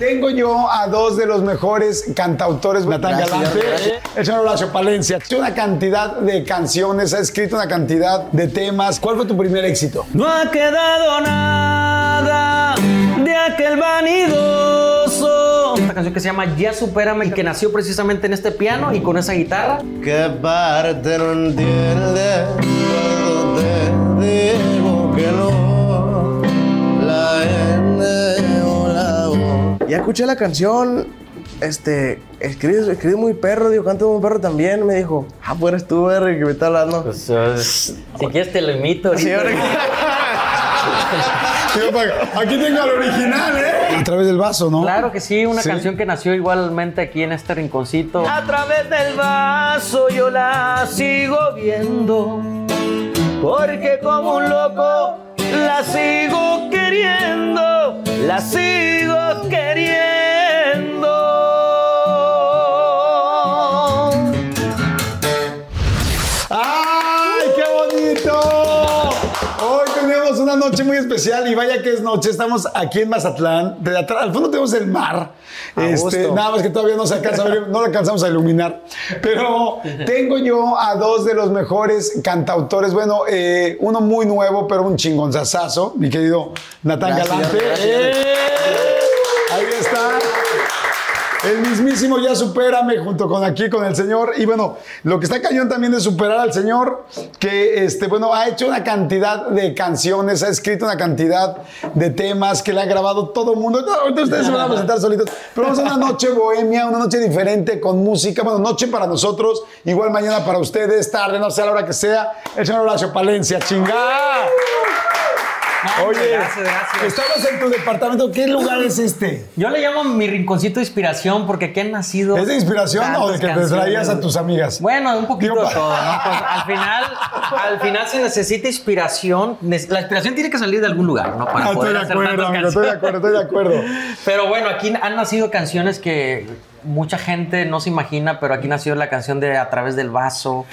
Tengo yo a dos de los mejores cantautores, Natán Galante, el señor Horacio Palencia. Ha hecho una cantidad de canciones, ha escrito una cantidad de temas. ¿Cuál fue tu primer éxito? No ha quedado nada de aquel vanidoso. Esta canción que se llama Ya Supérame, que nació precisamente en este piano y con esa guitarra. ¿Qué parte no te digo que no? Ya escuché la canción. Este, escribe, escribe muy perro, digo, canta muy perro también. Me dijo, ah, pues eres tú, Eric, que me está hablando. Pues, si quieres te lo imito. Sí, Aquí tengo al original, ¿eh? A través del vaso, ¿no? Claro que sí, una Sí. canción que nació igualmente aquí en este rinconcito. A través del vaso yo la sigo viendo, porque como un loco la sigo queriendo, la sigo queriendo. Noche muy especial y vaya que es noche. Estamos aquí en Mazatlán. De atrás, al fondo tenemos el mar. Este, nada más que todavía no se alcanza a ver, no lo alcanzamos a iluminar. Pero tengo yo a dos de los mejores cantautores. Bueno, eh, uno muy nuevo, pero un chingonzazazo, mi querido Natán Gracias, Galante. gracias. ¡Eh! Ahí está. El mismísimo Ya Supérame junto con aquí con el señor. Y bueno, lo que está cañón también es superar al señor que, este, bueno, ha hecho una cantidad de canciones, ha escrito una cantidad de temas que le ha grabado todo el mundo. Ahorita ustedes se van a presentar solitos. Pero vamos a una noche bohemia, una noche diferente con música. Bueno, noche para nosotros, igual mañana para ustedes, tarde, no sé a la hora que sea. El señor Horacio Palencia, chingada. Oye, gracias, gracias. estamos en tu departamento. ¿Qué lugar es este? Yo le llamo mi rinconcito de inspiración porque aquí han nacido. ¿Es de inspiración o de que te traías a tus amigas? Bueno, un poquito Digo, de todo, ¿no? Pues, al final, al final se necesita inspiración. La inspiración tiene que salir de algún lugar, ¿no? Para Ah, estoy poder de hacer acuerdo, amigo, estoy de acuerdo, estoy de acuerdo. Pero bueno, aquí han nacido canciones que mucha gente no se imagina, pero aquí nació la canción de A través del vaso.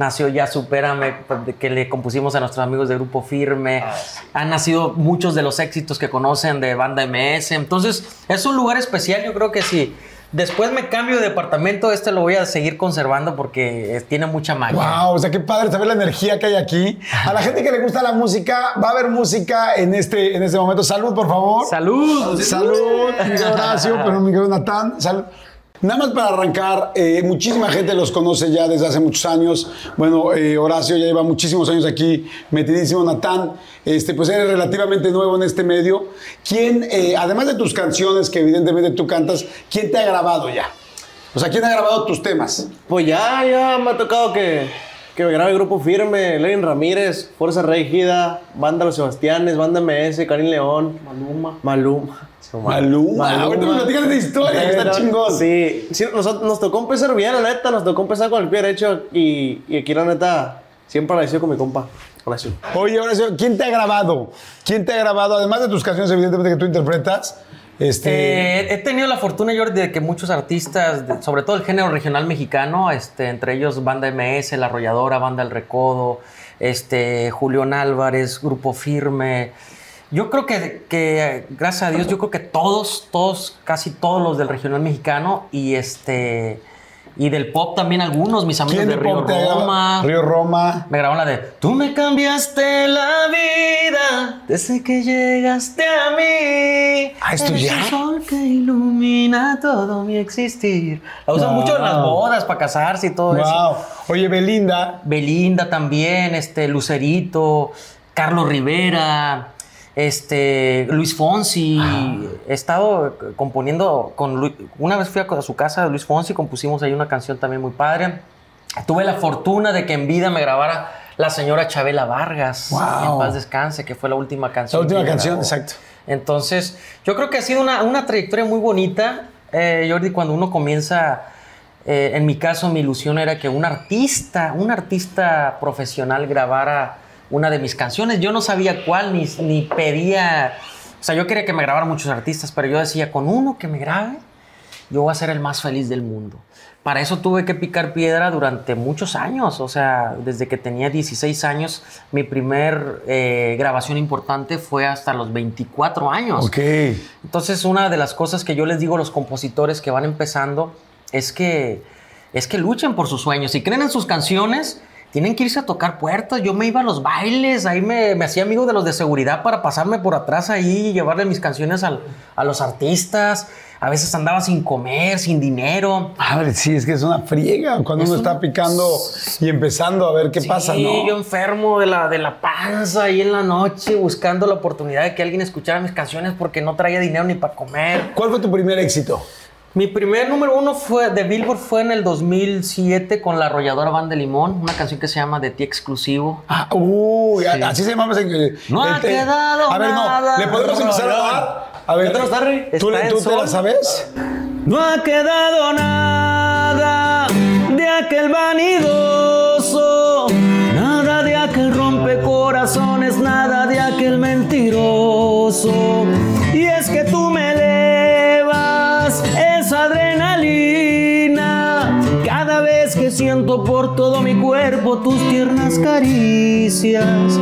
Nació Ya Supérame, que le compusimos a nuestros amigos de Grupo Firme. Han nacido muchos de los éxitos que conocen de Banda MS. Entonces, es un lugar especial. Yo creo que si después me cambio de departamento, este lo voy a seguir conservando porque tiene mucha magia. Wow, o sea, qué padre saber la energía que hay aquí. A la gente que le gusta la música, va a haber música en este, en este momento. Salud, por favor. ¡Salud! Salud, mi querido Horacio, pero mi querido Natán. Salud. Nada más para arrancar, eh, muchísima gente los conoce ya desde hace muchos años. Bueno, eh, Horacio ya lleva muchísimos años aquí, metidísimo. Natán, este, pues eres relativamente nuevo en este medio. ¿Quién, eh, además de tus canciones que evidentemente tú cantas, quién te ha grabado ya? O sea, ¿quién ha grabado tus temas? Pues ya, ya me ha tocado que, que me grabe Grupo Firme, Lenin Ramírez, Fuerza Régida, Banda Los Sebastianes, Banda MS, Karim León. Maluma. Maluma. Maluma. Ahorita me platicas de historia, que está chingón. Sí, sí nos, nos tocó empezar bien, la neta, nos tocó empezar con el pie derecho y, y aquí la neta, siempre agradecido con mi compa. Horacio. Oye, Horacio, ¿quién te ha grabado? ¿Quién te ha grabado? Además de tus canciones, evidentemente, que tú interpretas. Este, Eh, he tenido la fortuna, Jordi, de que muchos artistas, sobre todo el género regional mexicano, este, entre ellos Banda MS, La Arrolladora, Banda El Recodo, este, Álvarez, Grupo Firme. Yo creo que, que, gracias a Dios, yo creo que todos, todos, casi todos los del regional mexicano y este y del pop también algunos, mis amigos ¿Quién de Río? Roma. Río Roma. Me grabaron la de Tú me cambiaste la vida desde que llegaste a mí. Ah, ¿esto Eres ya? el sol que ilumina todo mi existir. La usan Wow. mucho en las bodas para casarse y todo eso. Wow. Oye, Belinda. Belinda también, este Lucerito, Carlos Rivera, este Luis Fonsi. Ah. He estado componiendo con Lu- una vez fui a su casa de Luis Fonsi, compusimos ahí una canción también muy padre. Tuve la fortuna de que en vida me grabara la señora Chabela Vargas, Wow. en paz descanse, que fue la última canción. La última canción, grabó. exacto. Entonces, yo creo que ha sido una, una trayectoria muy bonita, eh, Jordi, cuando uno comienza, eh, en mi caso, mi ilusión era que un artista, un artista profesional grabara una de mis canciones. Yo no sabía cuál, ni, ni pedía, o sea, yo quería que me grabaran muchos artistas, pero yo decía, con uno que me grabe, yo voy a ser el más feliz del mundo. Para eso tuve que picar piedra durante muchos años, o sea, desde que tenía 16 años, mi primer eh, grabación importante fue hasta los 24 años. Ok. Entonces, una de las cosas que yo les digo a los compositores que van empezando es que, es que luchen por sus sueños. Si creen en sus canciones, tienen que irse a tocar puertas. Yo me iba a los bailes, ahí me, me hacía amigo de los de seguridad para pasarme por atrás ahí y llevarle mis canciones al- a los artistas. A veces andaba sin comer, sin dinero. Ah, sí, es que es una friega cuando Es uno está picando y empezando a ver qué pasa, Sí, ¿no? yo enfermo de la, de la panza ahí en la noche buscando la oportunidad de que alguien escuchara mis canciones porque no traía dinero ni para comer. ¿Cuál fue tu primer éxito? Mi primer número uno fue de Billboard fue en el 2007 con la arrolladora Banda de Limón, una canción que se llama De ti exclusivo. Ah, uy, así se llama. en- No ha el te- quedado A ver, nada. no, ¿le podemos No, empezar a dar? A ver. ¿tú, en tú te la sabes? No ha quedado nada de aquel vanidoso, nada de aquel rompecorazones, nada de aquel mentiroso. Y es que tú me siento por todo mi cuerpo tus tiernas caricias.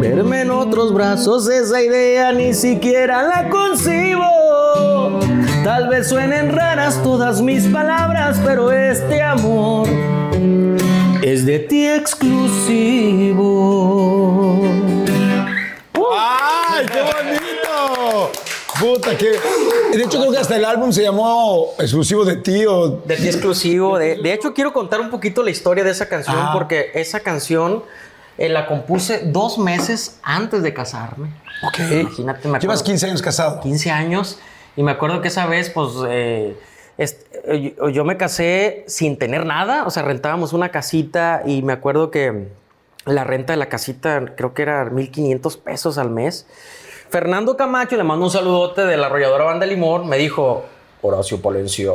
Verme en otros brazos, esa idea ni siquiera la concibo. Tal vez suenen raras todas mis palabras, pero este amor es de ti exclusivo. ¡Ay, qué bonito! Puta, que. De hecho, creo que hasta el álbum se llamó Exclusivo de ti o. De ti exclusivo. De, de hecho, quiero contar un poquito la historia de esa canción, Ah. porque esa canción eh, la compuse dos meses antes de casarme. Ok. Imagínate, me Llevas acuerdo- 15 años casado. 15 años y me acuerdo que esa vez, pues, eh, eh, yo, yo me casé sin tener nada, o sea, rentábamos una casita y me acuerdo que la renta de la casita creo que era 1.500 pesos al mes. Fernando Camacho, le mando un saludote de la arrolladora Banda Limón, me dijo, Horacio Palencia,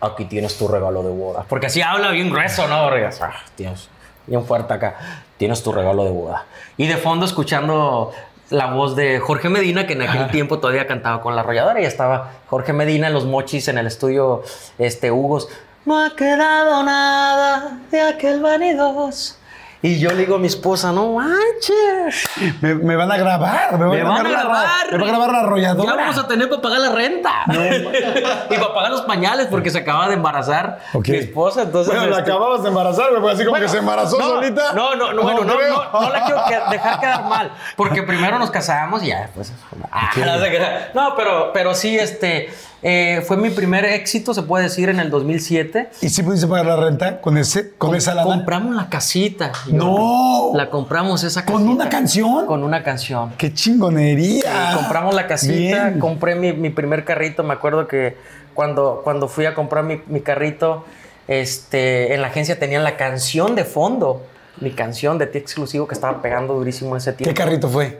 aquí tienes tu regalo de boda. Porque así habla bien grueso, ¿no? Porque, ah, tienes bien fuerte acá. Tienes tu regalo de boda. Y de fondo escuchando la voz de Jorge Medina, que en aquel tiempo todavía cantaba con la arrolladora. Y estaba Jorge Medina en los mochis en el estudio este, Hugos. No ha quedado nada de aquel vanidoso. Y yo le digo a mi esposa, no manches. Me, me van a grabar. Me, Me van a la- grabar. Me va a grabar la arrolladora. Ya vamos a tener para pagar la renta. y para pagar los pañales porque se acaba de embarazar mi esposa. Entonces, Bueno, la este, acababas de embarazar, güey, fue así como bueno, que se embarazó no, solita. No, no, no, bueno, no, creo. no, no la quiero dejar quedar mal. Porque primero nos casamos y ya, pues. ah, no, crea. No, pero, pero sí, este. Eh, fue mi primer éxito, se puede decir, en el 2007. ¿Y si pudiste pagar la renta con ese, con esa lana? Compramos la casita. No. La compramos esa casita. ¿Con una canción? Con una canción. ¡Qué chingonería! compramos la casita, Bien. compré mi, mi primer carrito. Me acuerdo que cuando, cuando fui a comprar mi, mi carrito, este, en la agencia tenían la canción de fondo. Mi canción de ti exclusivo que estaba pegando durísimo ese ¿Qué tiempo. carrito fue?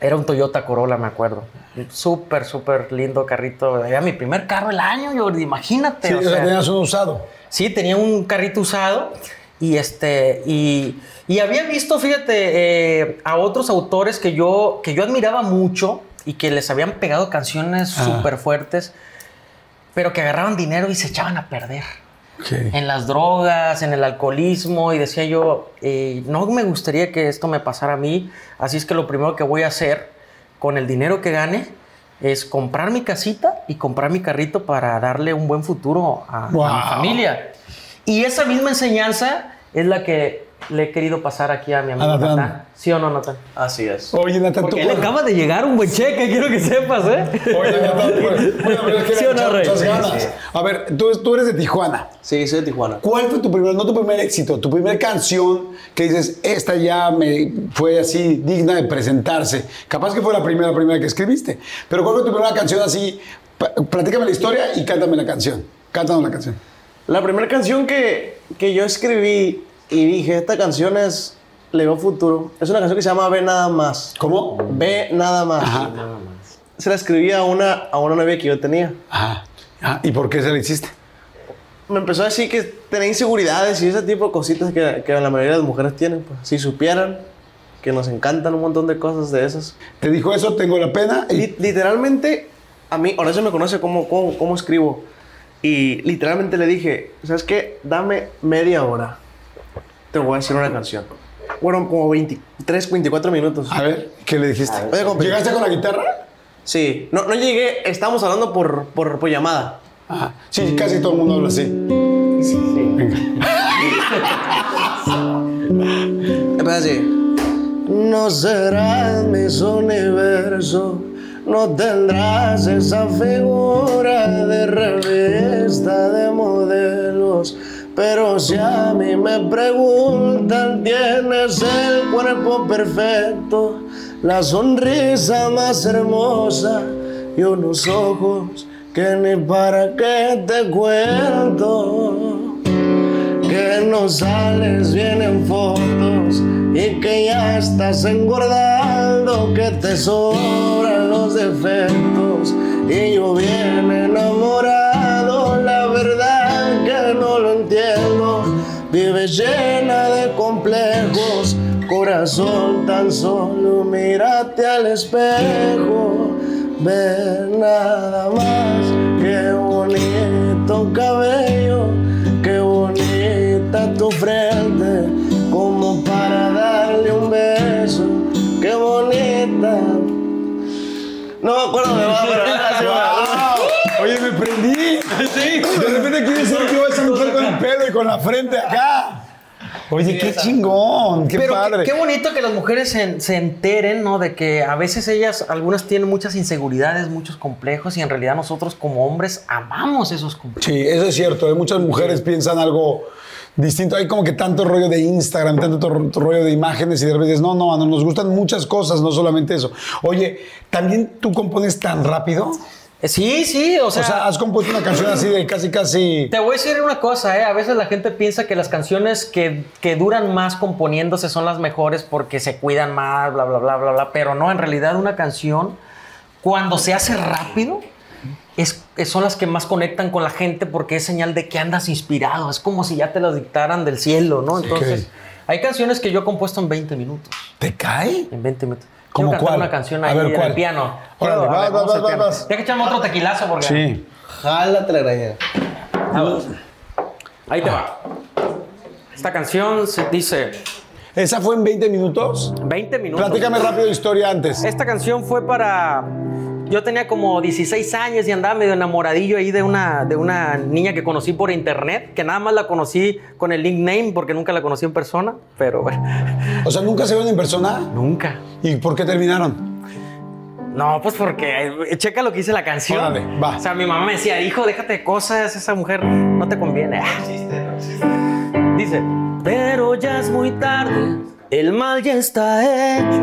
Era un Toyota Corolla, me acuerdo. Un Súper, súper lindo carrito. Era mi primer carro del año, Jordi. Imagínate. Sí, o sea, tenías uno usado. Sí, tenía un carrito usado y este y, y había visto, fíjate, eh, a otros autores que yo que yo admiraba mucho y que les habían pegado canciones Ah. súper fuertes, pero que agarraban dinero y se echaban a perder En las drogas, en el alcoholismo y decía yo, eh, no me gustaría que esto me pasara a mí, así es que lo primero que voy a hacer con el dinero que gane es comprar mi casita y comprar mi carrito para darle un buen futuro a, mi familia. Y esa misma enseñanza es la que le he querido pasar aquí a mi amigo Natán. Natán. ¿Sí o no, Natán? Así es. Oye, Natán, tú. Él acaba de llegar un buen cheque, quiero que sepas, ¿eh? Oye, Natán, pues, bueno, pero es que ¿Sí le o no, Rey? muchas Sí, ganas. sí. A ver, tú, tú eres de Tijuana. Sí, soy de Tijuana. ¿Cuál fue tu primer, no tu primer éxito, tu primer canción que dices, esta ya me fue así digna de presentarse? Capaz que fue la primera, la primera que escribiste. Pero ¿cuál fue tu primera canción así? Platícame la historia y cántame la canción. Cántanos la canción. La primera canción que, que yo escribí y dije, esta canción es Le veo futuro. Es una canción que se llama Ve Nada Más. ¿Cómo? Ve Nada Más. Ajá. se la escribí a una, a una novia que yo tenía. Ah, ah, ¿y por qué se la hiciste? Me empezó a decir que tenía inseguridades y ese tipo de cositas que, que la mayoría de las mujeres tienen. Pues. Si supieran que nos encantan un montón de cosas de esas. Te dijo eso, tengo la pena. y- Li- literalmente, a mí, ahora se me conoce cómo, cómo, cómo escribo. Y literalmente le dije, ¿sabes qué? Dame media hora. Te voy a decir una canción. Fueron como 23, 24 minutos. A ver, ¿qué le dijiste? Oye. ¿Llegaste con la guitarra? Sí, no, no llegué, estábamos hablando por, por, por llamada. Ajá. Sí, casi todo el mundo habla así. Empieza así. No serás mis universo, no tendrás esa figura de revista de modelos. Pero si a mí me preguntan, tienes el cuerpo perfecto, la sonrisa más hermosa y unos ojos que ni para qué te cuento. Que no sales bien en fotos y que ya estás engordando, que te sobran los defectos y yo bien enamorado, vives llena de complejos, corazón tan solo mírate al espejo, ve nada más, qué bonito cabello. Qué bonita tu frente, como para darle un beso. Qué bonita. No me acuerdo de pero ¡Wow! Oye, me prendí. Sí. De repente quiere ser yo esa mujer con el pelo y con la frente acá. Oye, qué chingón, qué Pero padre. Qué, bonito que las mujeres se, se enteren, ¿no? De que a veces ellas, algunas tienen muchas inseguridades, muchos complejos, y en realidad nosotros como hombres amamos esos complejos. Sí, eso es cierto. ¿eh? Muchas mujeres piensan algo distinto. Hay como que tanto rollo de Instagram, tanto to- to- rollo de imágenes y de repente dices, no, no, no, nos gustan muchas cosas, no solamente eso. Oye, ¿también tú compones tan rápido? Eh, Sí, sí, o O sea, sea, has compuesto una canción así de casi, casi... te voy a decir una cosa, ¿eh? A veces la gente piensa que las canciones que, que duran más componiéndose son las mejores porque se cuidan más, bla, bla, bla, bla, bla, pero no, en realidad una canción, cuando se hace rápido, es, es- son las que más conectan con la gente porque es señal de que andas inspirado. Es como si ya te lo dictaran del cielo, ¿no? Entonces, hay canciones que yo he compuesto en 20 minutos. ¿Te cae? En 20 minutos. ¿Cómo Quiero cantar cuál? una canción A ahí ver, en ¿cuál? el piano. Órale, Quiero- a vas, ver, vamos vas, vas, piano. vas. Deja echarme otro tequilazo porque... Sí. Jálate la graña. Vamos. Ahí te va. Esta canción se dice ¿Esa fue en 20 minutos? 20 minutos. Platícame rápido historia antes. Esta canción fue para. Yo tenía como 16 años y andaba medio enamoradillo ahí de una, de una niña que conocí por internet, que nada más la conocí con el nickname porque nunca la conocí en persona, pero bueno, O sea, ¿nunca se ven en persona? nunca. ¿Y por qué terminaron? No, pues porque eh, checa lo que dice la canción. Órale, va. O sea, mi mamá me decía, hijo, déjate de cosas, esa mujer no te conviene. Ah. Dice, pero ya es muy tarde, el mal ya está hecho.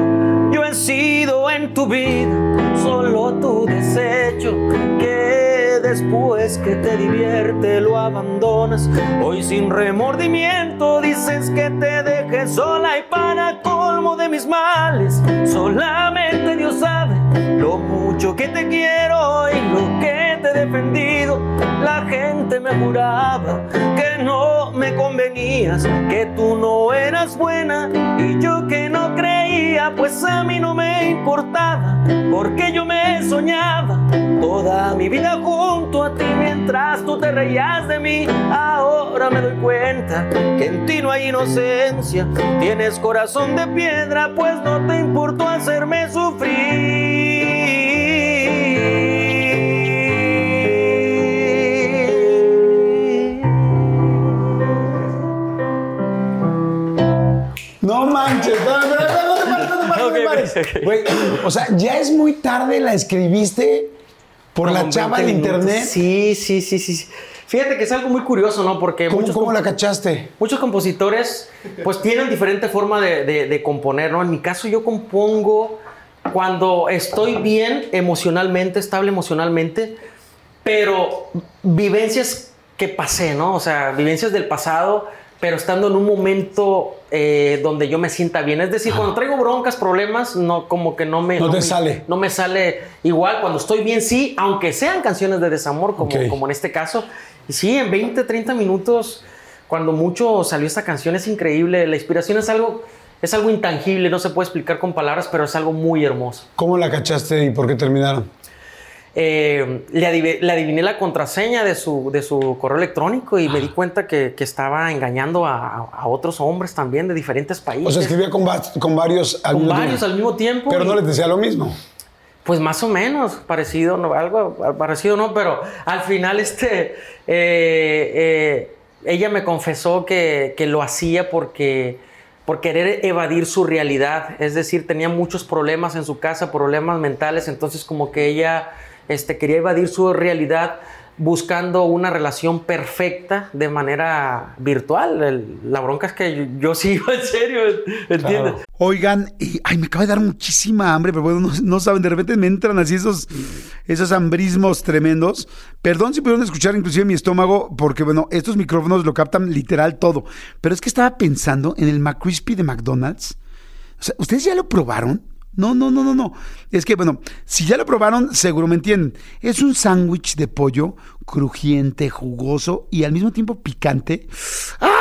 Yo he sido en tu vida solo tu desecho. Que después que te divierte lo abandonas. Hoy sin remordimiento dices que te dejes sola y para colmo de mis males. Solamente Dios sabe lo mucho que te quiero y lo que te he defendido. La gente me juraba que no me convenías, que tú no eras buena y yo que no creía, pues a mí no me importaba, porque yo me soñaba toda mi vida junto a ti mientras tú te reías de mí. Ahora me doy cuenta que en ti no hay inocencia, tienes corazón de piedra, pues no te importó hacerme sufrir. Güey, o sea, ya es muy tarde, la escribiste por la chava 20 del internet. Sí, sí, sí, sí. Fíjate que es algo muy curioso, ¿no? Porque ¿Cómo, muchos, cómo comp- la cachaste? muchos compositores pues tienen diferente forma de, de- de componer, ¿no? En mi caso yo compongo cuando estoy bien emocionalmente, estable emocionalmente, pero vivencias que pasé, ¿no? O sea, vivencias del pasado pero estando en un momento eh, donde yo me sienta bien. Es decir, cuando traigo broncas, problemas, no como que no me... No te me- sale. No me sale igual. Cuando estoy bien, sí, aunque sean canciones de desamor, como, como en este caso. Y sí, en 20, 30 minutos, cuando mucho salió esta canción, es increíble. La inspiración es algo, es algo intangible, no se puede explicar con palabras, pero es algo muy hermoso. ¿Cómo la cachaste y por qué terminaron? Eh, le, adiv- le adiviné la contraseña de su, de su correo electrónico y me di cuenta que, que estaba engañando a, a otros hombres también de diferentes países. O sea, escribía con, va- con varios al con mismo varios tiempo. al mismo tiempo. Pero y- no les decía lo mismo. Pues más o menos, parecido, no, algo parecido no, pero al final este, eh, eh, ella me confesó que, que lo hacía porque, por querer evadir su realidad, es decir, tenía muchos problemas en su casa, problemas mentales, entonces como que ella este, quería evadir su realidad buscando una relación perfecta de manera virtual. La bronca es que yo, yo sí en serio, ¿entiendes? Oigan, ay, me acaba de dar muchísima hambre, pero bueno, no, no saben, de repente me entran así esos, esos hambrismos tremendos. Perdón si pudieron escuchar inclusive mi estómago, porque bueno, estos micrófonos lo captan literal todo. Pero es que estaba pensando en el McCrispy de McDonald's. O sea, ¿ustedes ya lo probaron? No, no, no, no, no. Es que, bueno, si ya lo probaron, seguro me entienden. Es un sándwich de pollo crujiente, jugoso y al mismo tiempo picante. ¡Ah!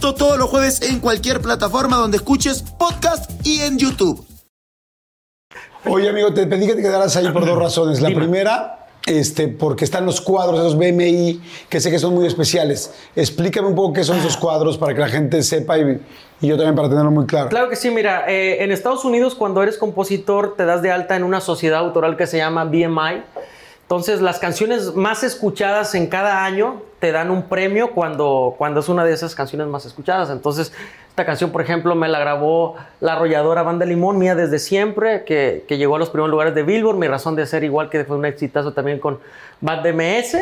Esto todos los jueves en cualquier plataforma donde escuches podcast y en YouTube. Oye, amigo, te pedí que te quedaras ahí por dos razones. La primera, este, porque están los cuadros, esos BMI, que sé que son muy especiales. Explícame un poco qué son esos cuadros para que la gente sepa y, y yo también para tenerlo muy claro. Claro que sí, mira, eh, en Estados Unidos cuando eres compositor te das de alta en una sociedad autoral que se llama BMI. Entonces las canciones más escuchadas en cada año te dan un premio cuando, cuando es una de esas canciones más escuchadas. Entonces esta canción, por ejemplo, me la grabó la arrolladora Banda Limón, mía desde siempre, que, que llegó a los primeros lugares de Billboard. Mi razón de ser igual que fue un exitazo también con Bad DMS.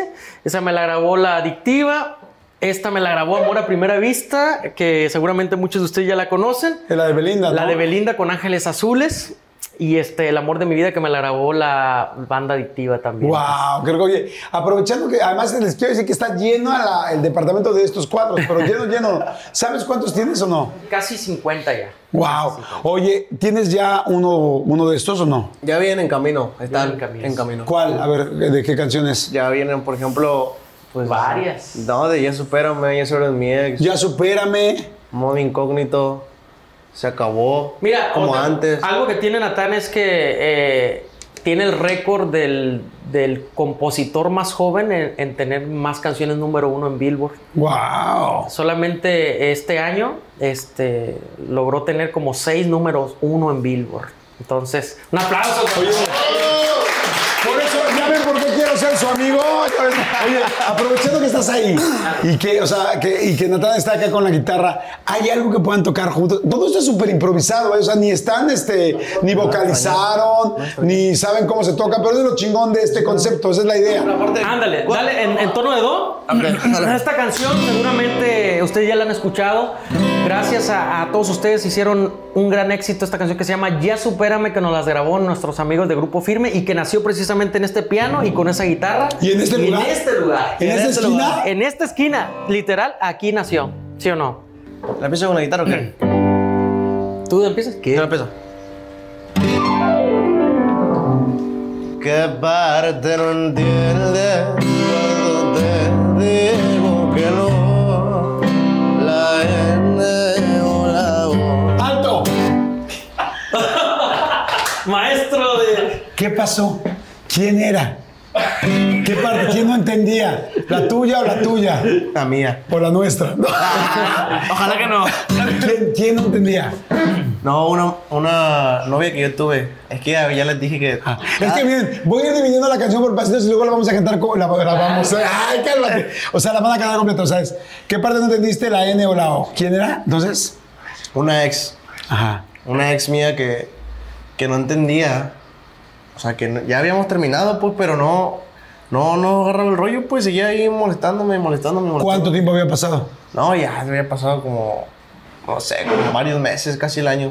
Esa me la grabó La Adictiva. Esta me la grabó Amor a Primera Vista, que seguramente muchos de ustedes ya la conocen. La de Belinda, La ¿no? de Belinda con Ángeles Azules. Y este, El amor de mi vida que me la grabó la banda adictiva también. Wow, creo que, oye, aprovechando que además les quiero decir que está lleno a la- el departamento de estos cuadros, pero lleno, lleno. ¿Sabes cuántos tienes o no? Casi 50 ya. Wow. Oye, ¿tienes ya uno, uno de estos o no? Ya vienen en camino, están en camino. en camino. ¿Cuál? A ver, ¿de qué canciones? Ya vienen, por ejemplo, pues Varias. No, de Ya supérame, Ya eres mi ex, Ya supérame. Modo incógnito, se acabó. Mira, como otra- antes. Algo que tiene Natán es que eh, tiene el récord del, del compositor más joven en, en tener más canciones número uno en Billboard. Wow. Solamente este año este, logró tener como seis números uno en Billboard. Entonces, un aplauso. Oye, por eso, ya ven por qué amigo. Oye, aprovechando que estás ahí y que, o sea, que, y que Natán está acá con la guitarra, ¿hay algo que puedan tocar juntos? Todo esto es súper improvisado, ¿eh? o sea, ni están, este, ni vocalizaron, ni saben cómo se toca, pero es lo chingón de este concepto, esa es la idea. Ándale, dale en, en tono de do. Esta canción seguramente ustedes ya la han escuchado. Gracias a, a todos ustedes hicieron un gran éxito esta canción que se llama Ya Supérame, que nos las grabó nuestros amigos de Grupo Firme y que nació precisamente en este piano y con esa guitarra. ¿Y en este lugar? En este lugar. ¿En esta este esquina? lugar. En esta esquina, literal, aquí nació. ¿Sí o no? ¿La empiezo con la guitarra o qué? ¿Tú empiezas? Yo la empiezo. ¿Qué parte no entiendes cuando te digo que no? La N o la O. ¡Alto! Maestro de ¿Qué pasó? ¿Quién era? ¿Qué parte? ¿Quién no entendía? ¿La tuya o la tuya? La mía. O la nuestra. No. Ojalá que no. ¿Quién, quién no entendía? No, una, una novia que yo tuve. Es que ya, ya les dije que. Es que miren, voy a ir dividiendo la canción por pasitos y luego la vamos a cantar. La, la vamos a, ¡Ay, cálmate! O sea, la van a cantar completa, ¿sabes? ¿Qué parte no entendiste? ¿La N o la O? ¿Quién era? Entonces. Una ex. Ajá. Una ex mía que, que no entendía. O sea, que ya habíamos terminado, pues, pero no. No, no agarraba el rollo, pues seguía ahí molestándome, molestándome, molestándome. ¿Cuánto tiempo había pasado? No, ya había pasado como. No sé, como varios meses, casi el año.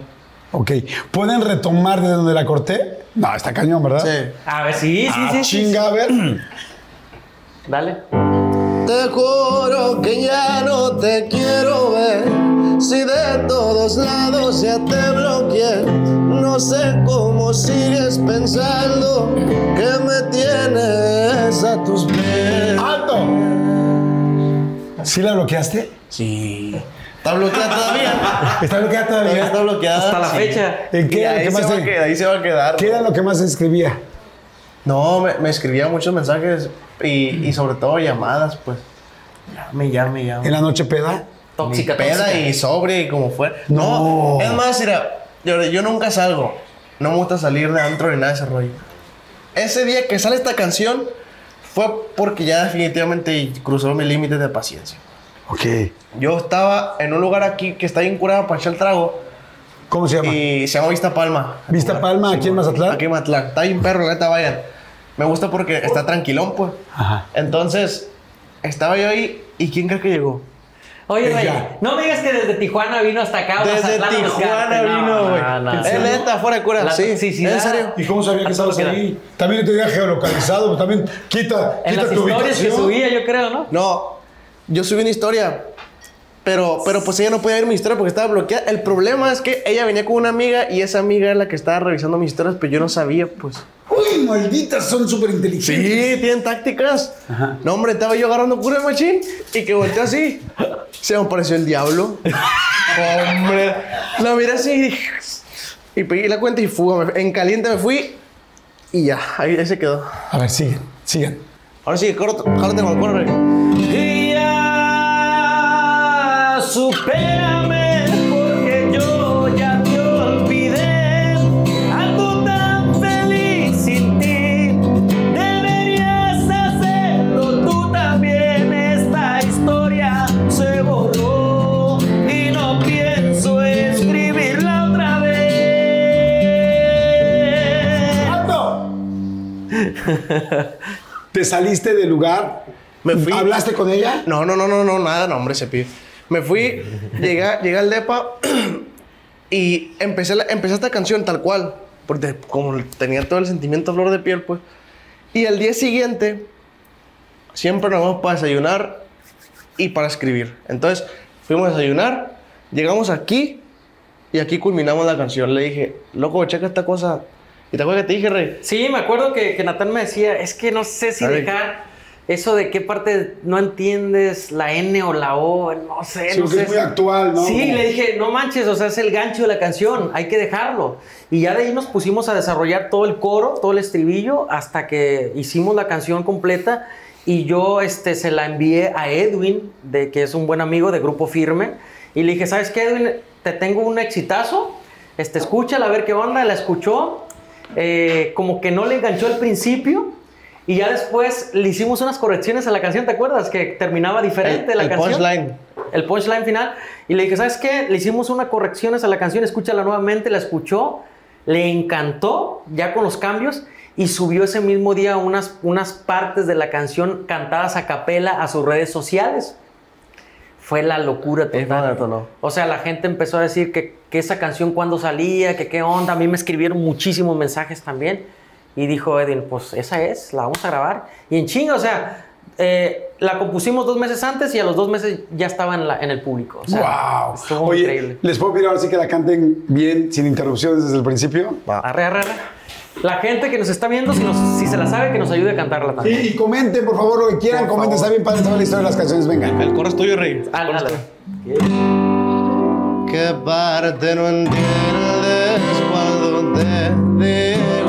Ok. ¿Pueden retomar desde donde la corté? No, está cañón, ¿verdad? Sí. A ver, sí, sí, Ah, sí, sí. chinga, a ver. Dale. Te juro que ya no te quiero ver. Si de todos lados ya te bloqueé, no sé cómo sigues pensando que me tienes a tus pies. ¡Alto! ¿Sí la bloqueaste? Sí. ¿Está bloqueada todavía? ¿Está bloqueada Todavía todavía? está bloqueada. Hasta la sí. fecha. ¿En qué Y era lo ahí que se, más va a te- quedar, ahí se va a quedar. ¿Qué era lo que más se escribía? No, me, me escribía muchos mensajes y, y sobre todo llamadas, pues. Llame, llame, llame. ¿En la noche peda? Tóxica, Ni peda tóxica. y sobre y como fue. No. No. Es más, mira, yo, yo nunca salgo. No me gusta salir de antro ni nada de ese rollo. Ese día que sale esta canción fue porque ya definitivamente cruzó mi límite de paciencia. Ok. Yo estaba en un lugar aquí que está bien curado para echar el trago ¿Cómo se llama? y se llama Vista Palma. ¿Vista Lugar. Palma, aquí en. Mazatlán? Aquí en Mazatlán. Está bien perro, la neta, vayan. Me gusta porque está tranquilón, pues. Ajá. Entonces, estaba yo ahí y ¿quién cree que llegó? Oye, güey, Ella. no me digas que desde Tijuana vino hasta acá. Desde Mazatlán. Tijuana No, vino, güey. no, no, neta, fuera de cura. La sí, toxicidad. en serio. ¿Y cómo sabía que estabas ahí? También te había geolocalizado, pero también quita, En quita las tu historias que subía, yo creo, ¿no? No, yo subí una historia, pero, pero pues ella no podía ver mi historia porque estaba bloqueada. El problema es que ella venía con una amiga y esa amiga es la que estaba revisando mis historias, pero yo no sabía, pues. Uy, malditas, son súper inteligentes. Sí, tienen tácticas. No, hombre, estaba yo agarrando cura de machín y que volteé así. Se me apareció el diablo. hombre, la miré así y pegué la cuenta y fuga. En caliente me fui y ya, ahí, ahí se quedó. A ver, siguen, sigan. Ahora sí, corto, jálate con el corre. Y ya supérame ¿Te saliste del lugar? Me fui. ¿Hablaste con ella? No, no, no, no, no, nada, no, hombre, se pide. Me fui, llegué, llegué al depa y empecé, la- empecé esta canción tal cual, porque como tenía todo el sentimiento a flor de piel, pues. Y al día siguiente, siempre nos vamos para desayunar y para escribir. Entonces, fuimos a desayunar, llegamos aquí y aquí culminamos la canción. Le dije, loco, checa esta cosa. ¿Y te acuerdas que te dije, Rey? Sí, me acuerdo que, que Natán me decía, es que no sé si dejar eso de qué parte no entiendes, la N o la O, no sé, Sí, no sé. es muy actual, ¿no? Sí, le dije, no manches, o sea, es el gancho de la canción, hay que dejarlo. Y ya de ahí nos pusimos a desarrollar todo el coro, todo el estribillo, hasta que hicimos la canción completa. Y yo este, se la envié a Edwin, de, que es un buen amigo de Grupo Firme. Y le dije, ¿sabes qué, Edwin? Te tengo un exitazo. Este, escúchala, a ver qué onda. La escuchó. Eh, como que no le enganchó al principio. Y ya después le hicimos unas correcciones a la canción, ¿te acuerdas? Que terminaba diferente El- la el canción. punchline. El punchline final. Y le dije, ¿sabes qué? Le hicimos unas correcciones a la canción, escúchala nuevamente, la escuchó, le encantó, ya con los cambios, y subió ese mismo día unas, unas partes de la canción cantadas a capela a sus redes sociales. Fue la locura total. O sea, la gente empezó a decir que, que esa canción cuando salía, que qué onda. A mí me escribieron muchísimos mensajes también. Y dijo Edwin, pues esa es, la vamos a grabar. Y en chinga, o sea, eh, la compusimos dos meses antes y a los dos meses ya estaba en, la- en el público. O sea, ¡Wow! Estuvo Oye, increíble. ¿les puedo pedir ahora sí que la canten bien, sin interrupciones desde el principio? Arre, arre, arre. La gente que nos está viendo, si, nos- si se la sabe, que nos ayude a cantarla Y, también. y comenten, por favor, lo que quieran. Por comenten, está bien padre saber la historia de las canciones. Venga. El coro es tuyo, Rey. Dale. ¿Qué parte no entiendes cuando te digo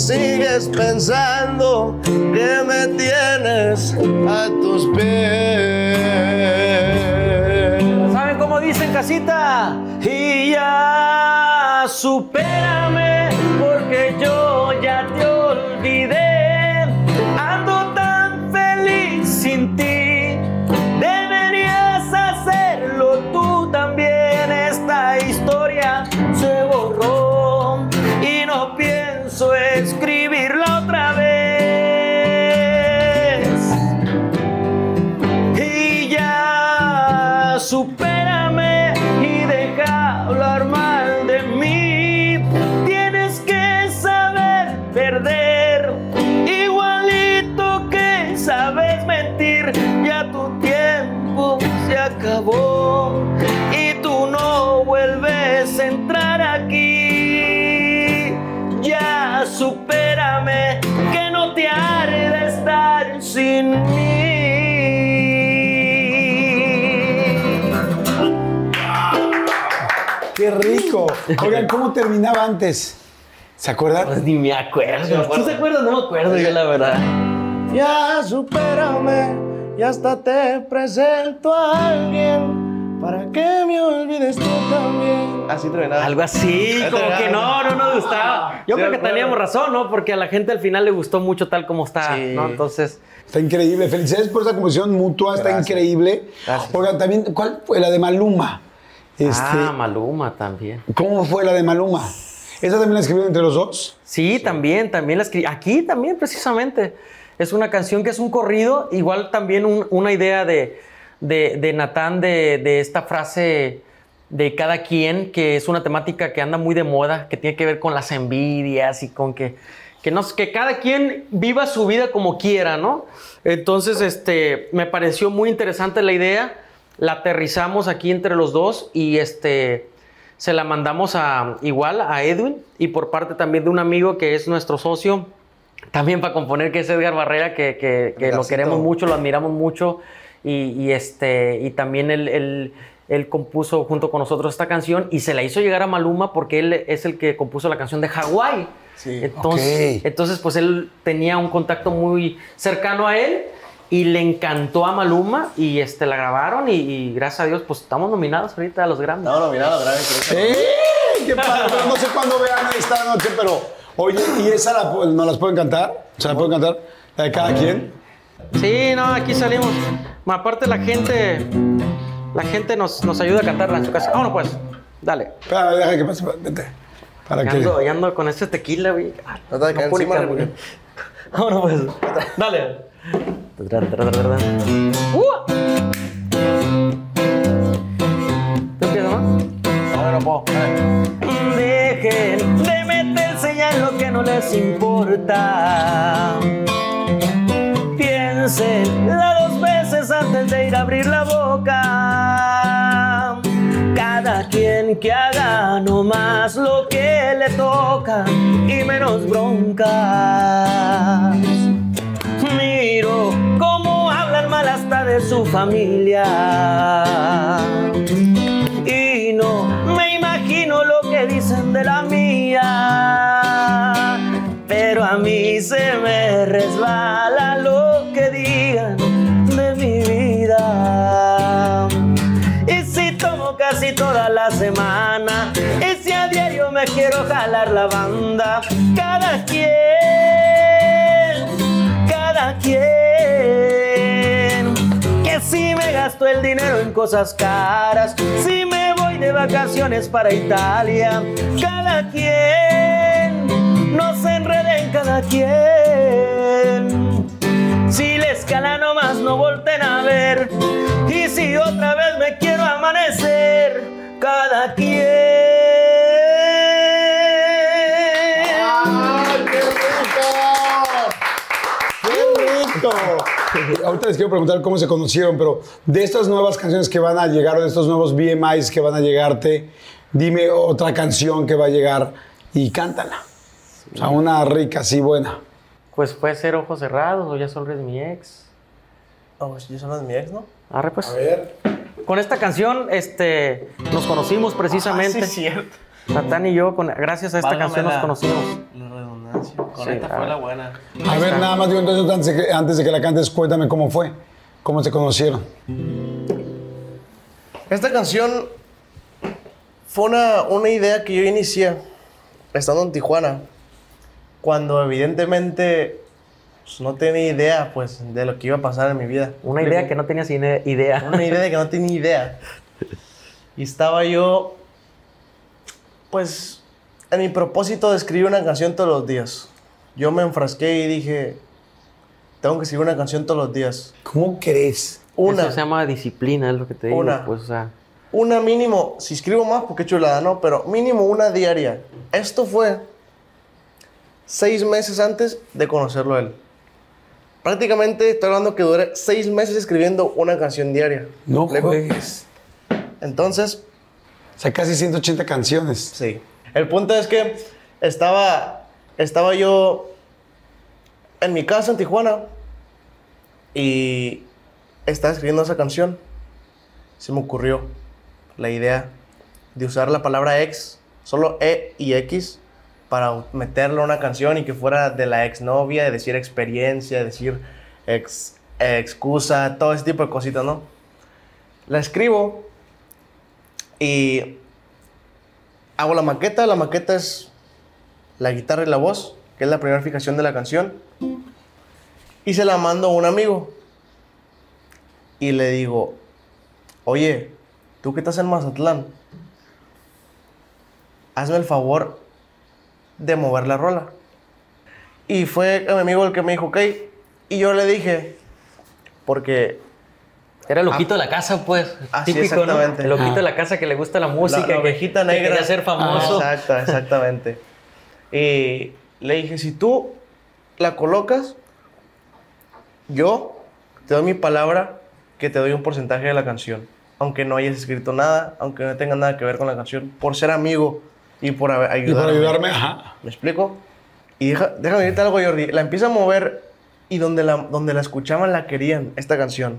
sigues pensando que me tienes a tus pies. ¿Saben cómo dicen casita? Y ya supérame porque yo ya te olvidé. Sin mí. ¡Qué rico! Oigan, ¿cómo terminaba antes? ¿Se acuerdan? Pues ni me acuerdo. ¿Tú te acuerdas? No me acuerdo yo, la verdad. Ya supérame y hasta te presento a alguien para que me olvides tú también. Así terminaba. Algo así, como que no, no nos gustaba. Yo Sí, creo que teníamos razón, ¿no? Porque a la gente al final le gustó mucho tal como está, Sí. ¿no? Entonces, Está increíble. Felicidades por esa composición mutua, está increíble. Gracias. También, ¿cuál fue la de Maluma? Este, ah, Maluma también. ¿Cómo fue la de Maluma? ¿Esa también la escribieron entre los dos? Sí, también, también la escribí. Aquí también, precisamente. Es una canción que es un corrido, igual también un- una idea de, de, de Natán de, de esta frase de cada quien, que es una temática que anda muy de moda, que tiene que ver con las envidias y con que, que, no, que cada quien viva su vida como quiera, ¿no? Entonces, este, me pareció muy interesante la idea, la aterrizamos aquí entre los dos y este, se la mandamos a igual a Edwin y por parte también de un amigo que es nuestro socio, también para componer, que es Edgar Barrera, que, que- que lo queremos mucho, lo admiramos mucho y, y este, y también él, él- él compuso junto con nosotros esta canción y se la hizo llegar a Maluma porque él es el que compuso la canción de Hawái. Entonces, Ok. entonces, pues él tenía un contacto muy cercano a él y le encantó a Maluma y este, la grabaron y, y gracias a Dios, pues estamos nominados ahorita a los Grammys. No, nominado, gracias. ¡Eh! ¡Qué padre! No sé cuándo vean esta noche, pero oye, ¿y esa la, no las pueden cantar? ¿Se la pueden cantar? ¿La de cada quien? Sí, no, aquí salimos. Aparte la gente, la gente nos, nos ayuda a cantarla en su casa. Vámonos pues, dale. Espérame, deja que pase. Vete. Para Ya que... ando, ya ando con este tequila, güey. Ah, No te ni encima, cargar. porque- Vámonos pues. Dale. ¿Tú empiezas, no? No, no puedo. Dejen de meterse ya en lo que no les importa. Piénsenla dos veces antes de ir a abrir la boca. Que haga nomás lo que le toca y menos broncas. Miro cómo hablan mal hasta de su familia. Y no me imagino lo que dicen de la mía. Pero a mí se me resbala toda la semana, si a diario me quiero jalar la banda, cada quien, cada quien. Que si me gasto el dinero en cosas caras, si me voy de vacaciones para Italia, cada quien, no se enreden cada quien. Si la escala nomás no volten a ver, y si otra vez me quiero amanecer, cada quien. ¡Ay, qué rico! ¡Qué rico! Ahorita les quiero preguntar cómo se conocieron, pero de estas nuevas canciones que van a llegar, o de estos nuevos BMIs que van a llegarte, dime otra canción que va a llegar y cántala. O sea, una rica, así buena. Pues puede ser ojos cerrados o ya solo eres mi ex. Oh, yo soy de mi ex, ¿no? Arre pues. ver. Con esta canción este, nos conocimos precisamente. Ah, sí, es cierto. Satán y yo, con- gracias a esta Válgame canción nos la- conocimos. La redundancia. Con Sí, esta fue ver. la buena. A ver, nada más digo entonces antes de, que, antes de que la cantes, cuéntame cómo fue, cómo se conocieron. Esta canción fue una, una idea que yo inicié estando en Tijuana, cuando evidentemente pues, no tenía idea pues, de lo que iba a pasar en mi vida. Una idea que no tenías idea. Una idea de que no tenía idea. Y estaba yo, pues, en mi propósito de escribir una canción todos los días. Yo me enfrasqué y dije, tengo que escribir una canción todos los días. ¿Cómo crees? Una. Eso se llama disciplina, es lo que te digo. Una. Pues, o sea, Una mínimo, si escribo más, porque chulada, no, pero mínimo una diaria. Esto fue seis meses antes de conocerlo a él. Prácticamente estoy hablando que duré seis meses escribiendo una canción diaria. No juegues. Entonces, O sea, casi 180 canciones. sí. El punto es que estaba, estaba yo en mi casa en Tijuana y estaba escribiendo esa canción. Se me ocurrió la idea de usar la palabra ex, solo E y X, para meterlo en una canción y que fuera de la exnovia, de decir experiencia, decir ex, excusa, todo ese tipo de cositas, ¿no? La escribo y hago la maqueta. La maqueta es la guitarra y la voz, que es la primera fijación de la canción. Y se la mando a un amigo. Y le digo, oye, tú que estás en Mazatlán, hazme el favor de mover la rola. Y fue mi amigo el que me dijo, ok. Y yo le dije, porque era el loquito de la casa, pues. Así, típico, ¿no? exactamente. El loquito Ah. de la casa que le gusta la música. la, que- la ovejita que negra. quería ser famoso. Ah, exacto, exactamente. y le dije, si tú la colocas, yo te doy mi palabra que te doy un porcentaje de la canción. Aunque no hayas escrito nada, aunque no tenga nada que ver con la canción, por ser amigo y por haber- Y por ayudarme. ayudarme, ajá. ¿Me explico? Y deja, déjame decirte algo, Jordi. La empieza a mover y donde la, donde la escuchaban la querían, esta canción.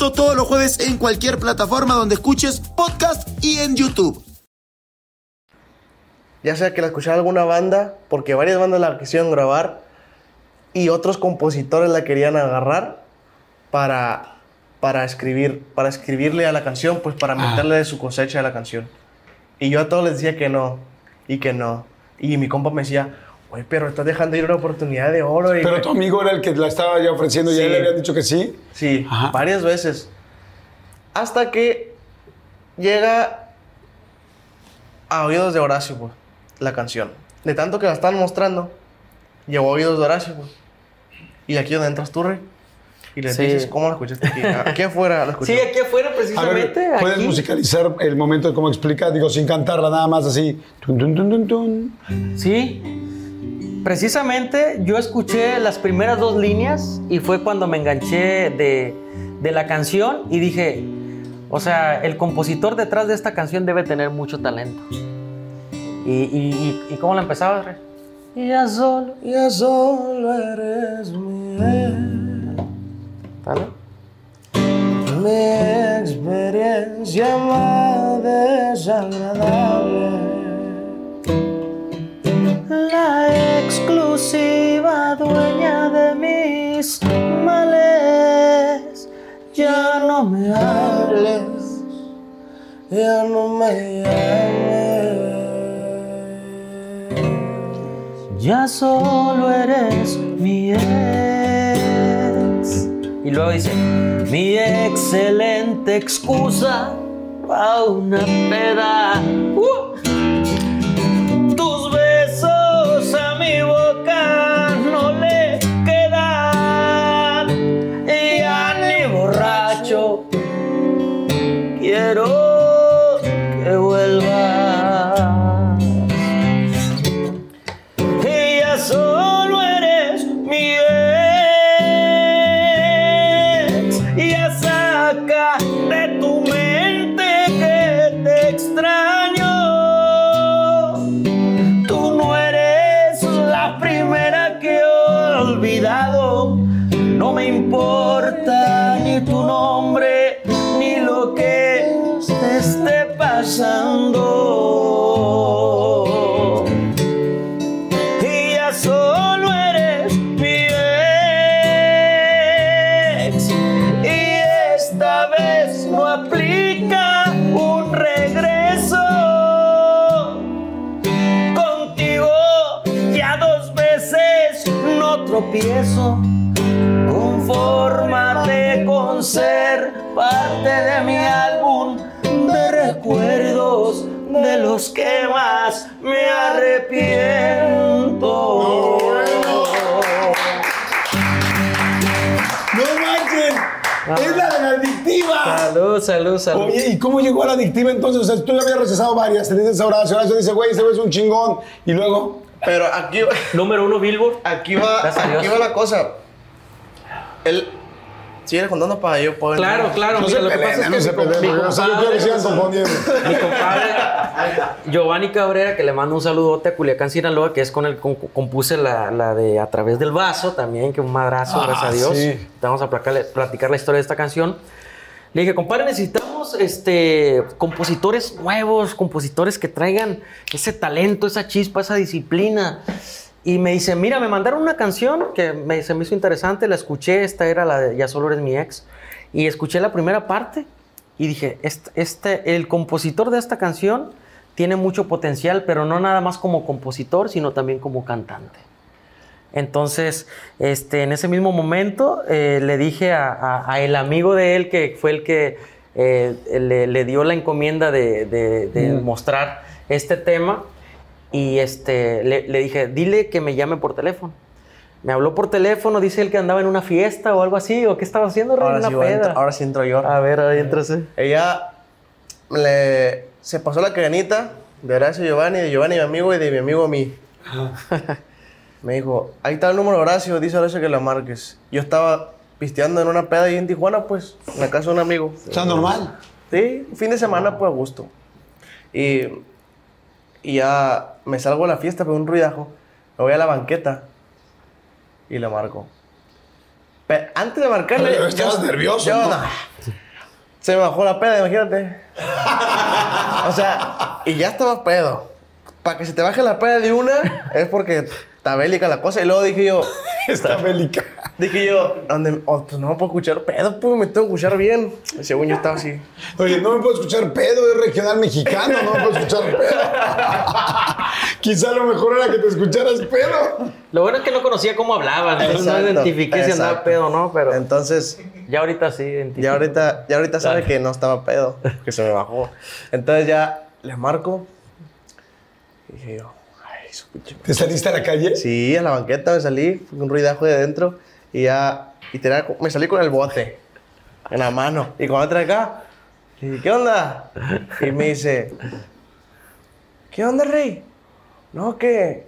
Esto todos los jueves en cualquier plataforma donde escuches podcast y en YouTube. ya sea que la escuchara alguna banda, porque varias bandas la quisieron grabar y otros compositores la querían agarrar para, para escribir, para escribirle a la canción, pues para meterle de su cosecha a la canción. Y yo a todos les decía que no, y que no. Y mi compa me decía, oye, pero estás dejando ir una oportunidad de oro. Y Pero tu amigo era el que la estaba ya ofreciendo Sí. ya le habían dicho que sí. Sí, Ajá. varias veces. Hasta que llega a oídos de Horacio, pues, la canción. De tanto que la están mostrando, llegó a oídos de Horacio, pues. Y aquí donde entras tú, Rey. Y le Sí. dices, ¿cómo la escuchaste aquí? Aquí afuera la escuché. Sí, aquí afuera A precisamente. ver, ¿puedes aquí. musicalizar el momento de cómo explica? Digo, sin cantarla, nada más así. Tun. Sí, precisamente yo escuché las primeras dos líneas y fue cuando me enganché de, de la canción y dije, o sea, el compositor detrás de esta canción debe tener mucho talento. ¿Y, y, y- y cómo la empezaba? Rey? Ya solo, Ya solo eres mi ¿vale? Mi experiencia más desagradable. La exclusiva dueña de mis males, ya no me hables. Ya no me llames. Ya solo eres mi ex. Y luego dice, mi excelente excusa pa' una peda. Uh. Dices a Horacio, Horacio dice, güey, ese güey es un chingón. Y luego, Pero aquí, Número uno, Billboard. aquí va, Gracias a Dios. aquí va la cosa. Él sigue contando para yo poder. Claro, claro. no mira, se lo que pasa peleen, es no que se mi com- peleen, mi porque, o sea, yo quiero que sigan compadre- confundiendo. Mi compadre Giovanni Cabrera, que le mando un saludote a Culiacán, Sinaloa, que es con el que compuse la, la de A través del vaso también, que un madrazo, Ah, gracias a Dios. sí. Vamos a platicar, platicar la historia de esta canción. Le dije, compadre, necesitamos este, compositores nuevos, compositores que traigan ese talento, esa chispa, esa disciplina. Y me dice, mira, me mandaron una canción que me, se me hizo interesante, la escuché, esta era la de Ya solo eres mi ex, y escuché la primera parte y dije, este, el compositor de esta canción tiene mucho potencial, pero no nada más como compositor, sino también como cantante. Entonces, este, en ese mismo momento eh, le dije a- a el amigo de él, que fue el que eh, le, le dio la encomienda de, de- de mostrar este tema, y este, le, le dije, dile que me llame por teléfono. Me habló por teléfono, dice él que andaba en una fiesta o algo así, o qué estaba haciendo? Ahora sí, peda. ahora sí entro yo. A ver, ahí entrase. Ella le, se pasó la cadenita de Horacio Giovanni, de Giovanni mi amigo y de mi amigo a mí. Me dijo, ahí está el número de Horacio, dice Horacio que la marques. Yo estaba pisteando en una peda ahí en Tijuana, pues, en la casa de un amigo. O sea, normal. Sí, fin de semana, pues, a gusto. Y, y ya me salgo a la fiesta, pero un ruidajo. Me voy a la banqueta y le marco. Pero antes de marcarle... Pero estabas nervioso, yo- ¿no? Se me bajó la peda, imagínate. o sea, y ya estaba pedo. Para que se te baje la peda de una, es porque está bélica la cosa. Y luego dije yo, Está bélica. dije yo, ¿dónde? Oh, pues no me puedo escuchar pedo, pues me tengo que escuchar bien. Y según yo estaba así. Oye, no me puedo escuchar pedo, es regional mexicano, no me puedo escuchar pedo. Quizá lo mejor era que te escucharas pedo. Lo bueno es que no conocía cómo hablaban, entonces no Exacto, identifiqué si andaba exacto. pedo o no, pero Entonces, ya ahorita sí identifico. ya ahorita, ya ahorita sabe que no estaba pedo, que se me bajó. Entonces ya les marco. Y dije yo, ¿Te saliste a la calle? Sí, a la banqueta me salí, un ruidajo de adentro y ya, y tenía- me salí con el bote en la mano. Y cuando entré acá, le dije, ¿qué onda? Y me dice, ¿qué onda, Rey? No, que,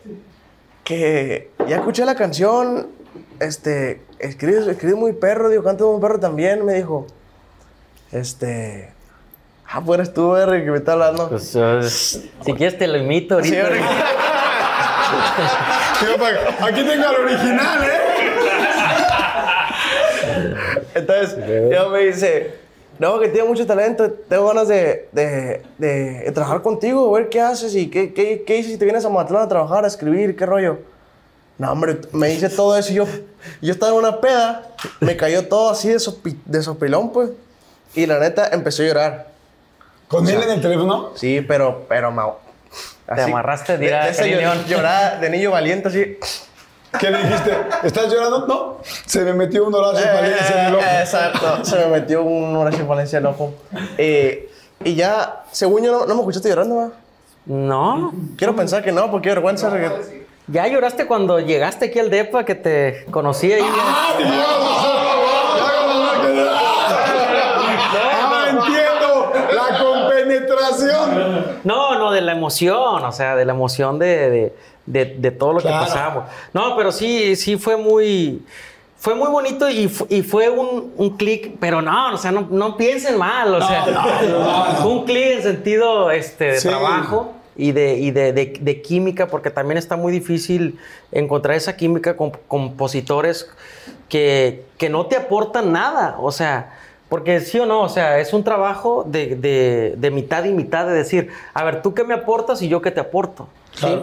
que ya escuché la canción, este, escribe, escribe muy perro, digo, canta muy perro también, me dijo. Este, ah, pues eres tú, R, que me está hablando. Pues, eh, si quieres te lo imito Sí, ahorita. R. Pa- Aquí tengo al original, ¿eh? Entonces, yo me dice, no, que tienes mucho talento, tengo ganas de, de, de- de trabajar contigo, ver qué haces y qué, qué, qué dices si te vienes a Matlán a trabajar, a escribir, qué rollo. No, hombre, me dice todo eso y yo, yo estaba en una peda, me cayó todo así de, sopi- de sopilón, pues. Y la neta, empecé a llorar. ¿Con él en el teléfono? Sí, pero, pero, así, amarraste, de, dirá de León. llorada de niño valiente, así. ¿Qué le dijiste? ¿Estás llorando? No. Se me metió un Horacio Palencia en el ojo. Eh, Exacto, se me metió un Horacio Valencia en el ojo. Eh, y ya, según yo, no, no me escuchaste llorando, ¿va? No, Quiero pensar que no, porque qué vergüenza. que- ya lloraste cuando llegaste aquí al DEPA que te conocí ahí. ¡Ah, entiendo! La penetración. No, no, de la emoción, o sea, de la emoción de, de, de- de todo lo Claro. que pasamos. No, pero sí, sí fue muy. Fue muy bonito y, y fue un, un clic, pero no, o sea, no, no piensen mal, o sea, fue un clic en sentido este, de Sí. trabajo y, de, y de, de- de química, porque también está muy difícil encontrar esa química con compositores que, que no te aportan nada, o sea, porque sí o no, o sea, es un trabajo de, de- de mitad y mitad, de decir, a ver, tú qué me aportas y yo qué te aporto. ¿sí?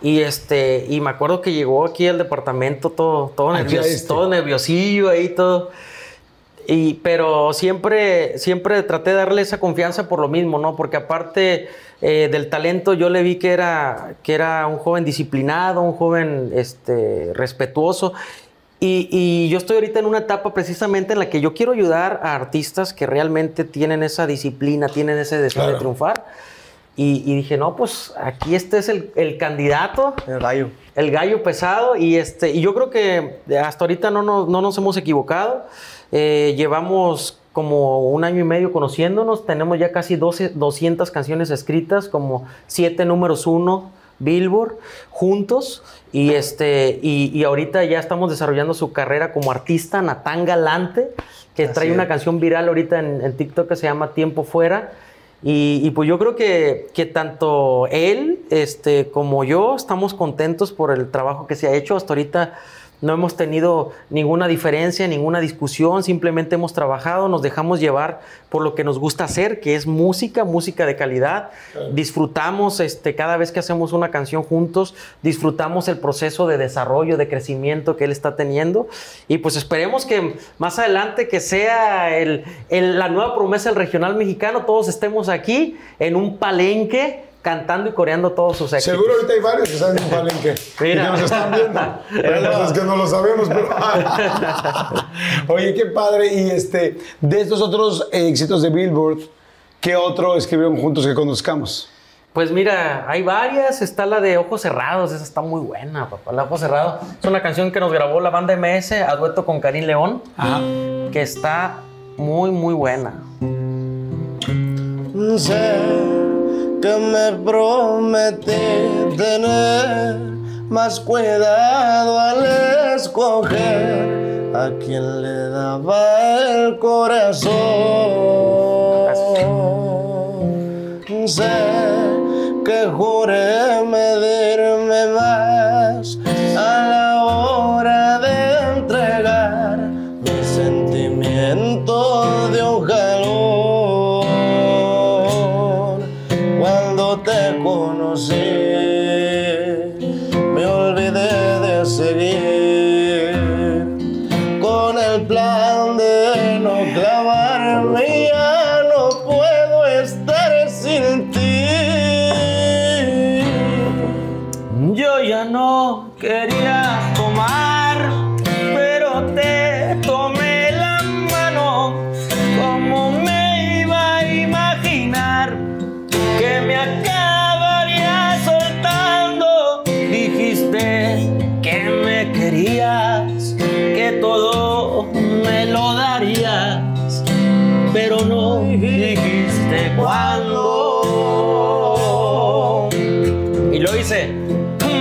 Y este, y me acuerdo que llegó aquí al departamento todo, todo, nervios- este. todo nerviosillo ahí, todo. Y, pero siempre, siempre traté de darle esa confianza por lo mismo, ¿no? Porque aparte eh, del talento, yo le vi que era, que era un joven disciplinado, un joven este, respetuoso. Y, y yo estoy ahorita en una etapa precisamente en la que yo quiero ayudar a artistas que realmente tienen esa disciplina, tienen ese deseo de Claro. triunfar. Y, y dije, no, pues aquí este es el, el candidato El gallo. el gallo pesado y este y yo creo que hasta ahorita no nos, no nos hemos equivocado. Eh, llevamos como un año y medio conociéndonos, tenemos ya casi 12, 200 canciones escritas, como siete números uno Billboard juntos y este y, y ahorita ya estamos desarrollando su carrera como artista Natán Galante que trae una canción viral ahorita en, en TikTok que se llama Tiempo Fuera y, y pues yo creo que, que tanto él este, como yo estamos contentos por el trabajo que se ha hecho. Hasta ahorita no hemos tenido ninguna diferencia, ninguna discusión, simplemente hemos trabajado, nos dejamos llevar por lo que nos gusta hacer, que es música, música de calidad. Disfrutamos este, cada vez que hacemos una canción juntos, disfrutamos el proceso de desarrollo, de crecimiento que él está teniendo. Y pues esperemos que más adelante, que sea el- el- la nueva promesa del regional mexicano, todos estemos aquí en un palenque cantando y coreando todos sus éxitos. Seguro ahorita hay varios que están en un palenque. Mira. Y que nos están viendo. Pero es que no lo sabemos, pero. Oye, qué padre. Y este, de estos otros éxitos de Billboard, ¿qué otro escribieron juntos que conozcamos? Pues mira, hay varias. Está la de Ojos Cerrados. Esa está muy buena, papá. La Ojos Cerrados es una canción que nos grabó la banda MS a dueto con Karim León. Que está muy, muy buena. Sé que me prometí tener más cuidado al escoger a quien le daba el corazón. Sé que juré medirme más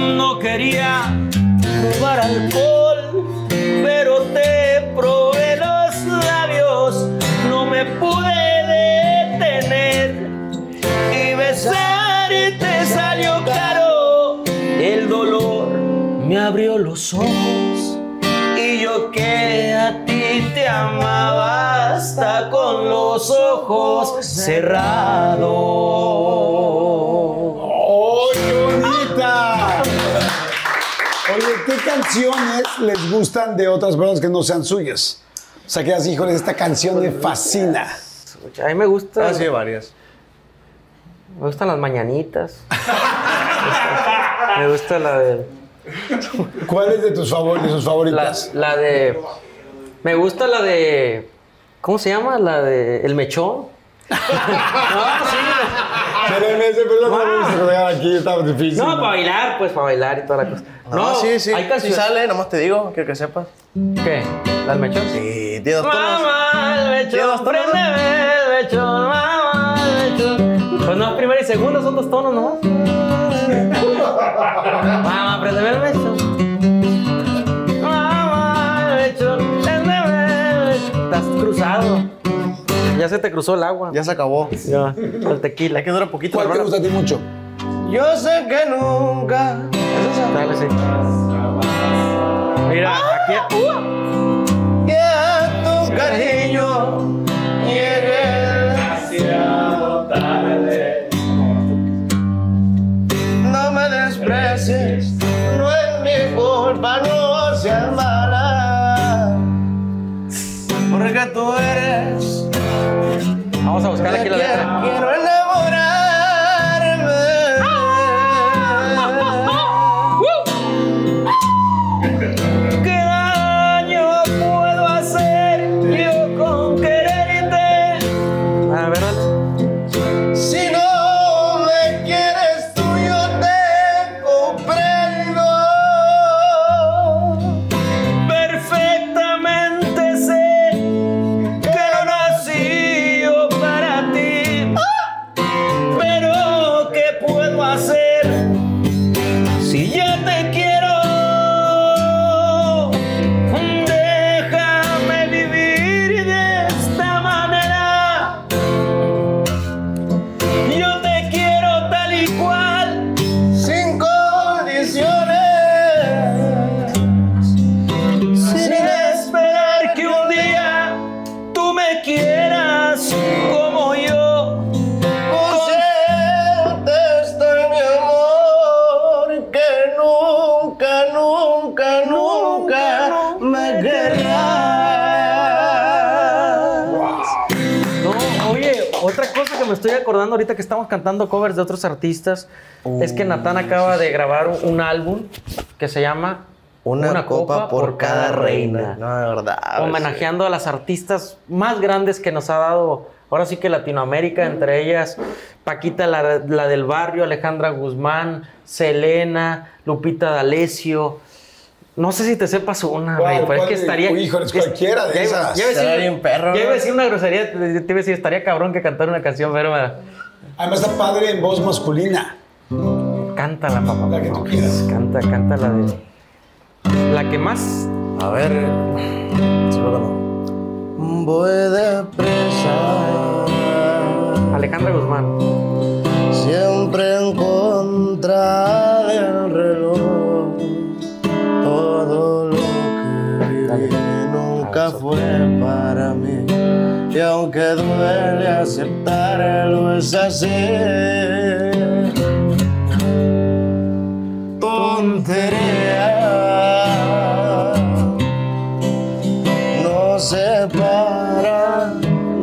No quería probar alcohol, pero te probé los labios. No me pude detener y besarte salió caro. El dolor me abrió los ojos y yo que a ti te amaba hasta con los ojos cerrados. Oye, ¿qué canciones les gustan de otras personas que no sean suyas? O sea, que así, híjole, esta canción me fascina. A mí me gusta. Ah, sí, varias. Me gustan las mañanitas. me gusta la de. ¿Cuál es de tus favoritos, de sus La, favoritas? la de. Me gusta la de. ¿Cómo se llama? La de. El mechón. no, sí. Ese pero no aquí, está difícil. No, para bailar, pues para bailar y toda la cosa. No, sí, sí. Hay Sí canciones. sale, nomás te digo, quiero que sepas. ¿Qué? ¿La del mechón? Sí, tiene dos tonos. Mamá, el Tiene mechón, dos tonos. préndeme el mechón, mamá, el mechón. segundos son dos tonos nomás. Vamos, aprendeme el beso. Vamos, el beso, préndeme el beso. Estás cruzado. Ya se te cruzó el agua. Ya se acabó. Ya, el tequila. Ya que dura poquito. ¿Cuál te gusta a ti mucho? Yo sé que nunca. ¿Es esa? Dale, sí. Mira, aquí. Que a tu cariño llegue demasiado tarde. No me desprecies, no es mi culpa, no seas mala. Porque tú eres Vamos a buscar aquí la letra. Que estamos cantando covers de otros artistas es que Natán acaba de grabar un, un álbum que se llama Una, copa, por cada reina. No, de verdad. homenajeando a las artistas más grandes que nos ha dado, ahora sí que Latinoamérica, entre ellas Paquita, la, la del barrio, Alejandra Guzmán, Selena, Lupita D'Alessio. No sé si te sepas una, güey, pero es ¿Cuál que estaría. Uy, híjoles, es- cualquiera de esas. Ya iba a Estaría decir, bien perro, ya iba a ¿no? decir una grosería, te iba a decir, estaría cabrón que cantar una canción, pero me- Además está padre en voz masculina. cántala, papá. La que tú quieras. Canta, canta la de. La que más. A ver. Sí, pero no. Voy depresa. Alejandra Guzmán. Siempre en contra del reloj. Todo lo que viví nunca fue. Y aunque duele aceptarlo, es así. Tontería no separa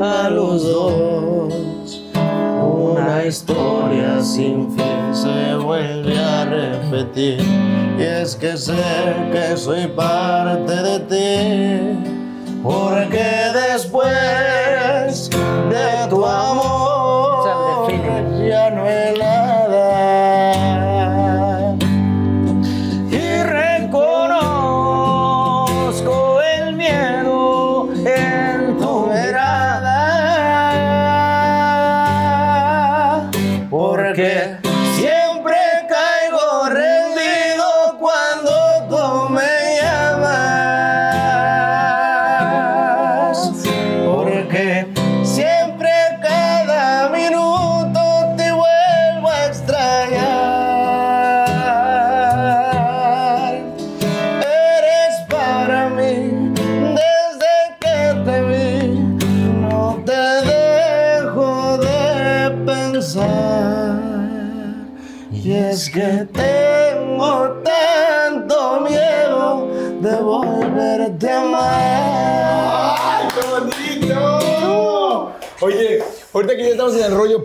a los dos. Una historia sin fin se vuelve a repetir. Y es que sé que soy parte de ti. Porque después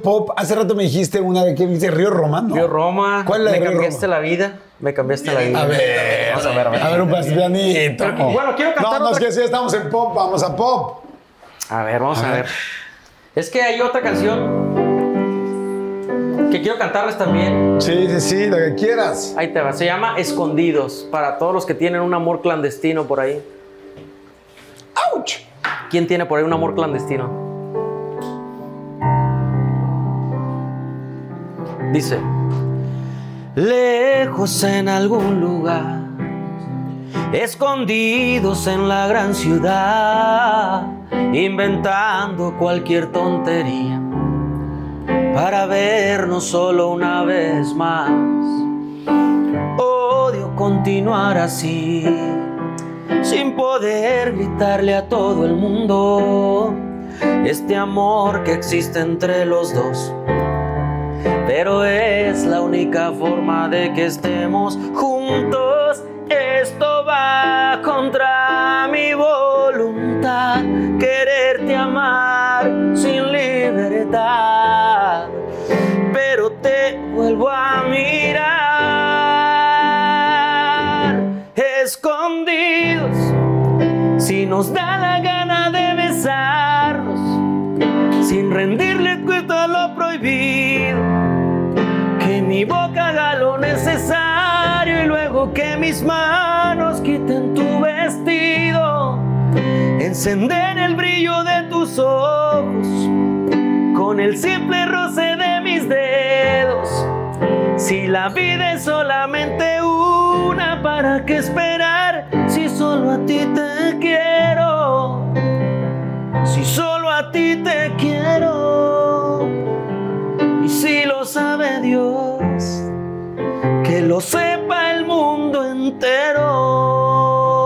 pop, hace rato me dijiste una de que dice Río Roma, ¿no? Río Roma. ¿Cuál es la Me de Río cambiaste Roma? la vida. Me cambiaste la vida. A ver, Vamos a ver, a ver. a ver un. Pero, bueno, quiero cantar No, no, es que si estamos en pop, vamos a pop. A ver, vamos a, ver. Es que hay otra canción que quiero cantarles también. Sí, sí, sí, lo que quieras. Ahí te va. Se llama Escondidos. Para todos los que tienen un amor clandestino por ahí. ¡Auch! ¿Quién tiene por ahí un amor clandestino? Dice, lejos en algún lugar, escondidos en la gran ciudad, inventando cualquier tontería para vernos solo una vez más. Odio continuar así, sin poder gritarle a todo el mundo este amor que existe entre los dos. Pero es la única forma de que estemos juntos. Esto va contra mi voluntad, quererte amar sin libertad. Pero te vuelvo a mirar escondidos. Si nos da la mis manos quiten tu vestido, encender el brillo de tus ojos con el simple roce de mis dedos. Si la vida es solamente una, ¿para qué esperar? Si solo a ti te quiero, si solo a ti te quiero, y si lo sabe Dios, que lo mundo entero.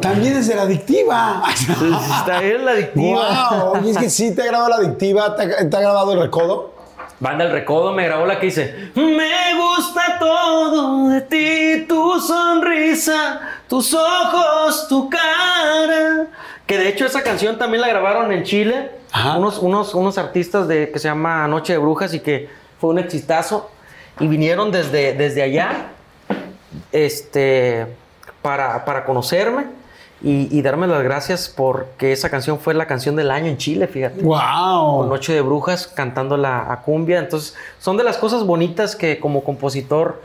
También es de la adictiva. Está bien la adictiva. Wow, es que sí te ha grabado la adictiva, te ha, te ha grabado el recodo. Banda El Recodo me grabó la que dice Me gusta todo de ti, tu sonrisa, tus ojos, tu cara. Que de hecho esa canción también la grabaron en Chile. Ajá. Unos, unos, unos artistas de, que se llama Noche de Brujas y que fue un exitazo. Y vinieron desde, desde allá este, para, para conocerme y, y darme las gracias porque esa canción fue la canción del año en Chile, fíjate con Wow. Noche de Brujas cantando la a cumbia. Entonces, son de las cosas bonitas que como compositor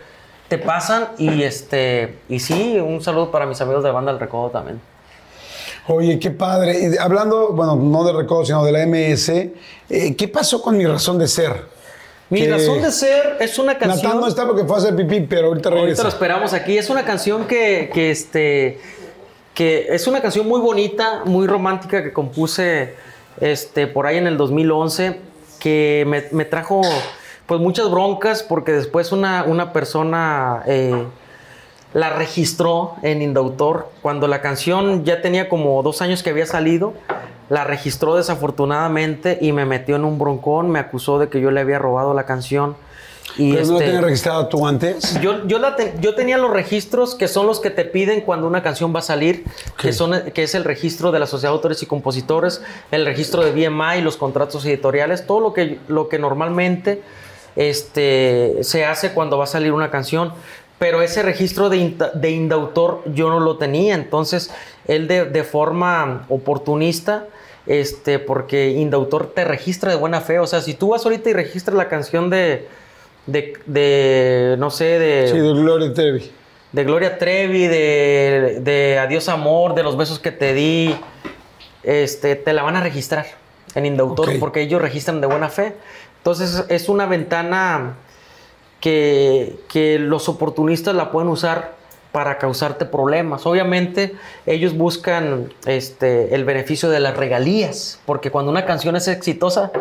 te pasan. Y este, y sí, un saludo para mis amigos de Banda El Recodo también. Oye, qué padre. Y hablando, bueno, no de recodo, sino de la MS, eh, ¿qué pasó con mi razón de ser? Mi Que- razón de ser es una canción. Natán no está porque fue a hacer pipí, pero ahorita Ahorita regresa. lo esperamos aquí. Es una canción que, que, este, que es una canción muy bonita, muy romántica que compuse este, por ahí en el 2011, que me, me trajo pues muchas broncas porque después una, una persona eh, la registró en Indautor cuando la canción ya tenía como dos años que había salido. La registró desafortunadamente y me metió en un broncón, me acusó de que yo le había robado la canción. Y ¿Pero no la este, tenías registrado tú antes? yo, yo, la te- yo tenía los registros que son los que te piden cuando una canción va a salir, que, son, que es el registro de la Sociedad de Autores y Compositores, el registro de BMI, los contratos editoriales, todo lo que, lo que normalmente este, se hace cuando va a salir una canción. Pero ese registro de, de indautor yo no lo tenía, entonces él de, de forma oportunista, este, porque indautor te registra de buena fe, o sea, si tú vas ahorita y registras la canción de, de, de, no sé, de, Sí, de Gloria Trevi. de Gloria Trevi, de, de Adiós Amor, de los besos que te di, este, te la van a registrar en Indautor porque ellos registran de buena fe. Entonces es una ventana que, que los oportunistas la pueden usar para causarte problemas. Obviamente ellos buscan este, el beneficio de las regalías, porque cuando una canción es exitosa,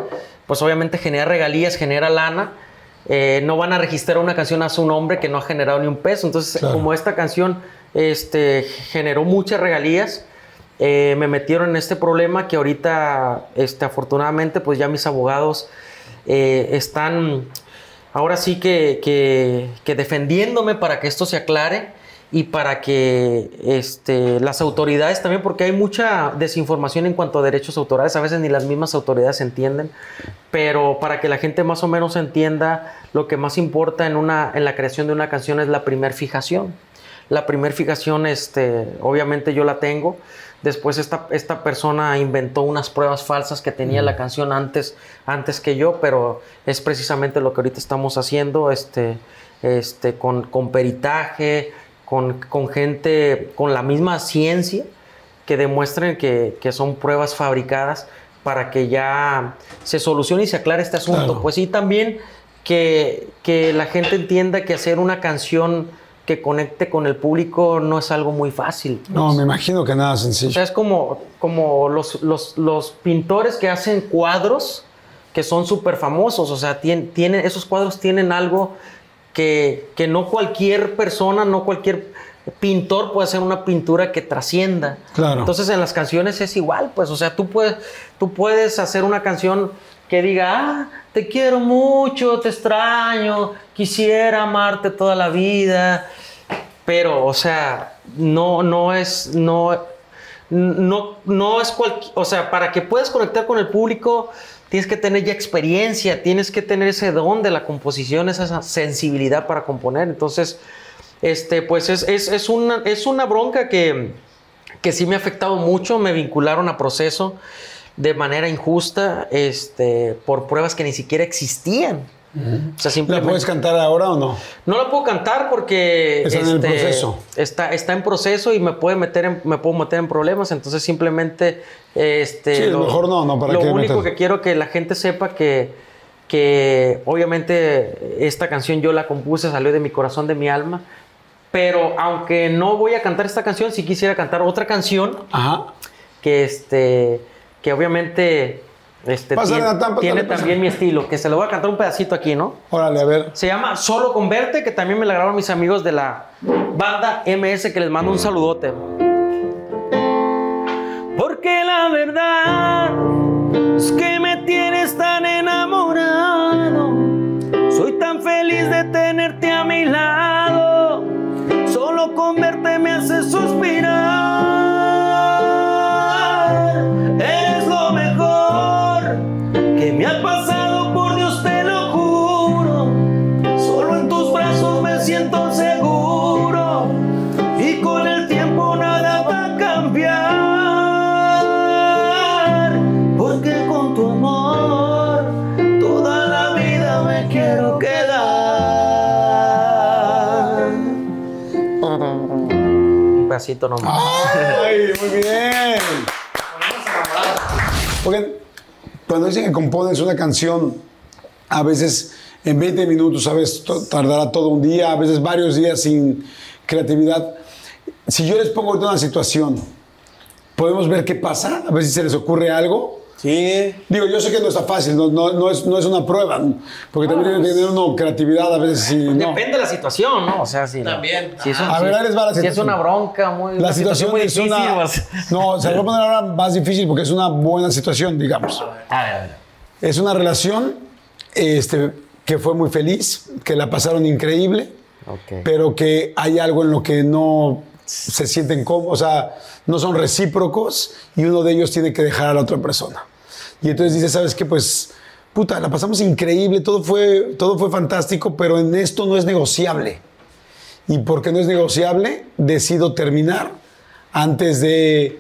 pues obviamente genera regalías, genera lana. Eh, no van a registrar una canción a su nombre que no ha generado ni un peso. Entonces, Claro. como esta canción este, generó muchas regalías, eh, me metieron en este problema que ahorita, este, afortunadamente, pues ya mis abogados eh, están ahora sí que, que- defendiéndome para que esto se aclare y para que este, las autoridades también, porque hay mucha desinformación en cuanto a derechos autorales, a veces ni las mismas autoridades entienden, pero para que la gente más o menos entienda, lo que más importa en, una, en la creación de una canción es la primer fijación. La primer fijación, este, obviamente yo la tengo. Después esta, esta persona inventó unas pruebas falsas que tenía la canción antes, antes que yo, pero es precisamente lo que ahorita estamos haciendo, este, este, con, con peritaje, con, con gente con la misma ciencia que demuestren que, que son pruebas fabricadas para que ya se solucione y se aclare este asunto. Claro. Pues sí, también que, que la gente entienda que hacer una canción que conecte con el público no es algo muy fácil. pues. No, me imagino que nada O sencillo. sea, es como, como los, los, los pintores que hacen cuadros que son súper famosos. O sea, tien- tienen, esos cuadros tienen algo que, que no cualquier persona, no cualquier pintor puede hacer una pintura que trascienda. Claro. Entonces en las canciones es igual, pues, o sea, tú puedes, tú puedes hacer una canción que diga, ah, te quiero mucho, te extraño, quisiera amarte toda la vida, pero, o sea, no, no es, no, no, no es cualquier, o sea, para que puedas conectar con el público, tienes que tener ya experiencia, tienes que tener ese don de la composición, esa sensibilidad para componer. Entonces, este, pues es, es, es una, es una bronca que, que sí me ha afectado mucho, me vincularon a proceso de manera injusta, este, por pruebas que ni siquiera existían. O sea, ¿La simplemente... puedes cantar ahora o no? No la puedo cantar porque Está en el este, proceso. Está, está en proceso y me puede meter en, me puedo meter en problemas. Entonces simplemente este, Sí, mejor no, no, ¿para lo qué único meter? que quiero que la gente sepa que, que obviamente esta canción yo la compuse, salió de mi corazón, de mi alma. Pero aunque no voy a cantar esta canción, sí quisiera cantar otra canción Ajá. que este que obviamente este, Pásale, tiene, Natán, pásale, tiene pásale. también mi estilo, que se lo voy a cantar un pedacito aquí, ¿no? Órale, a ver. Se llama Solo Converte, que también me la grabaron mis amigos de la banda MS, que les mando un saludote. Porque la verdad es que me tienes tan enamorado. Soy tan feliz de tenerte a mi lado. Pedacito nomás. ¡Ay, muy bien! Oigan, cuando dicen que compones una canción, a veces en 20 minutos, a veces tardará todo un día, a veces varios días sin creatividad. Si yo les pongo una situación, ¿podemos ver qué pasa? A ver si se les ocurre algo. Sí. Digo, yo sé que no está fácil, no, no, no es, no es una prueba, porque también tiene que tener uno creatividad a veces. Si no. Depende de la situación, ¿no? O sea, si También. Si es, un- A ver, les va la si es situación. una bronca muy. La una situación muy es difícil, una... pues. No, se lo voy a poner ahora más difícil porque es una buena situación, digamos. A ver, a ver. Es una relación este, que fue muy feliz, que la pasaron increíble, pero que hay algo en lo que no se sienten cómodos, o sea, no son recíprocos y uno de ellos tiene que dejar a la otra persona. Y entonces dice, ¿sabes qué? Pues, puta, la pasamos increíble, todo fue, todo fue fantástico, pero en esto no es negociable. Y porque no es negociable, decido terminar antes de,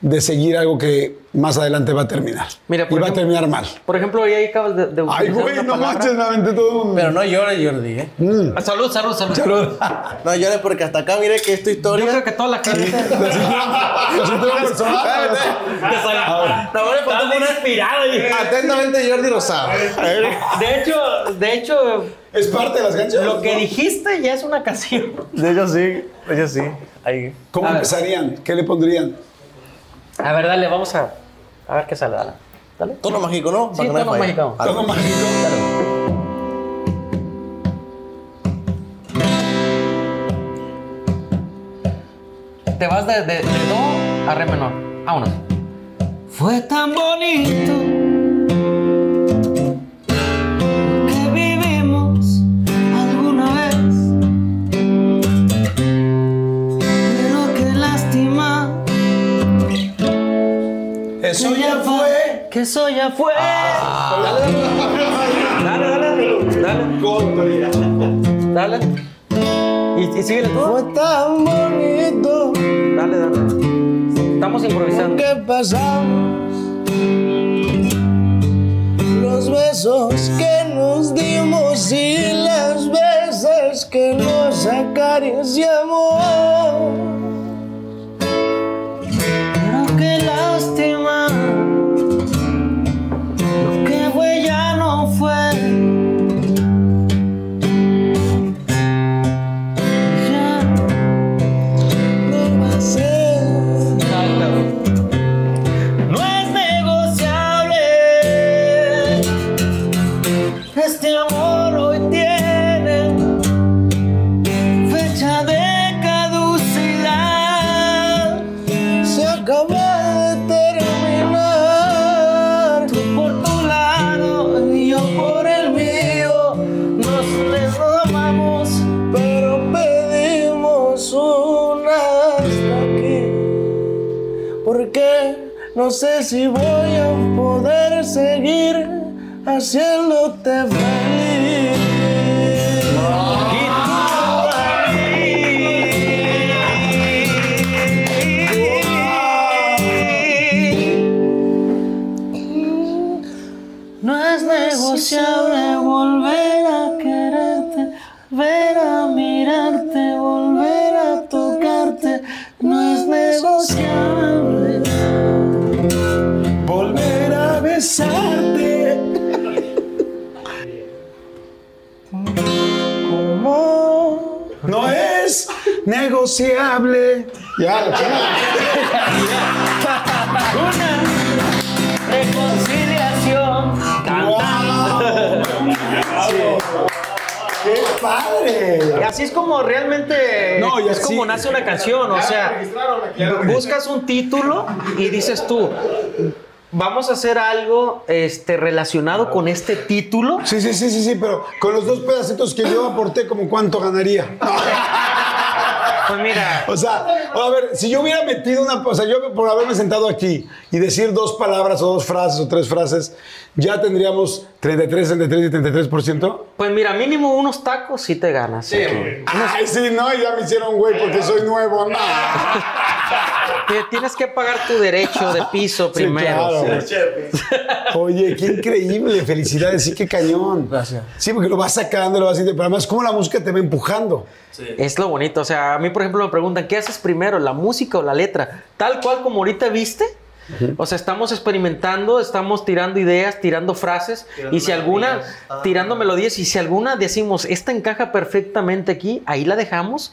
de seguir algo que más adelante va a terminar. Mira, y por va a ejemplo- terminar mal. Por ejemplo, ahí acabas de, de Ay, güey, una no palabra. manches, me aventé todo un... Pero no llores, Jordi, ¿eh? Ah, Salud, salud, salud. No llores porque hasta acá, mire que es tu Yo historia. creo que toda la gente. Y- Atentamente, Jordi Rosado. De hecho, de hecho, Es parte de las canciones. lo que ¿no? dijiste ya es una canción. De hecho, sí. De hecho, sí. Ahí. ¿Cómo empezarían? ¿Qué le pondrían? A ver, dale, vamos a, a ver qué sale. Dale. Dale. Tono mágico, ¿no? Sí, tono mágico. Vale. Todo mágico. Te vas de, de, de do a re menor. Vámonos. Fue tan bonito que eso ya fue. Dale, dale, dale. Dale. Y, y sigue tú. Fue tan bonito Dale, dale. Estamos improvisando. que pasamos los besos que nos dimos y las veces que nos acariciamos. Si No es negociable. Ya, la chingada. Reconciliación. ¡Qué padre! Y así es como realmente No, y es como nace una canción, o sea, buscas un título y dices tú, vamos a hacer algo este, relacionado con este título. Sí, sí, sí, sí, sí, pero con los dos pedacitos que yo aporté, como cuánto ganaría. Pues mira, O sea, a ver, si yo hubiera metido una, o sea, yo por haberme sentado aquí y decir dos palabras o dos frases o tres frases, ya tendríamos 33, 33 y 33%. pues mira, mínimo unos tacos sí te ganas. aquí. Ay, sí, no, ya me hicieron güey porque soy nuevo, no. Tienes que pagar tu derecho de piso Sí, primero. claro. sí. Oye, qué increíble, felicidades, sí, qué cañón. Gracias. Sí, porque lo vas sacando, lo vas haciendo, pero además, ¿cómo la música te va empujando? Es lo bonito. O sea, a mí, por ejemplo, me preguntan, ¿qué haces primero, la música o la letra? Tal cual como ahorita viste. O sea, estamos experimentando, estamos tirando ideas, tirando frases, y si alguna, tirando melodías, y si alguna decimos, esta encaja perfectamente aquí, ahí la dejamos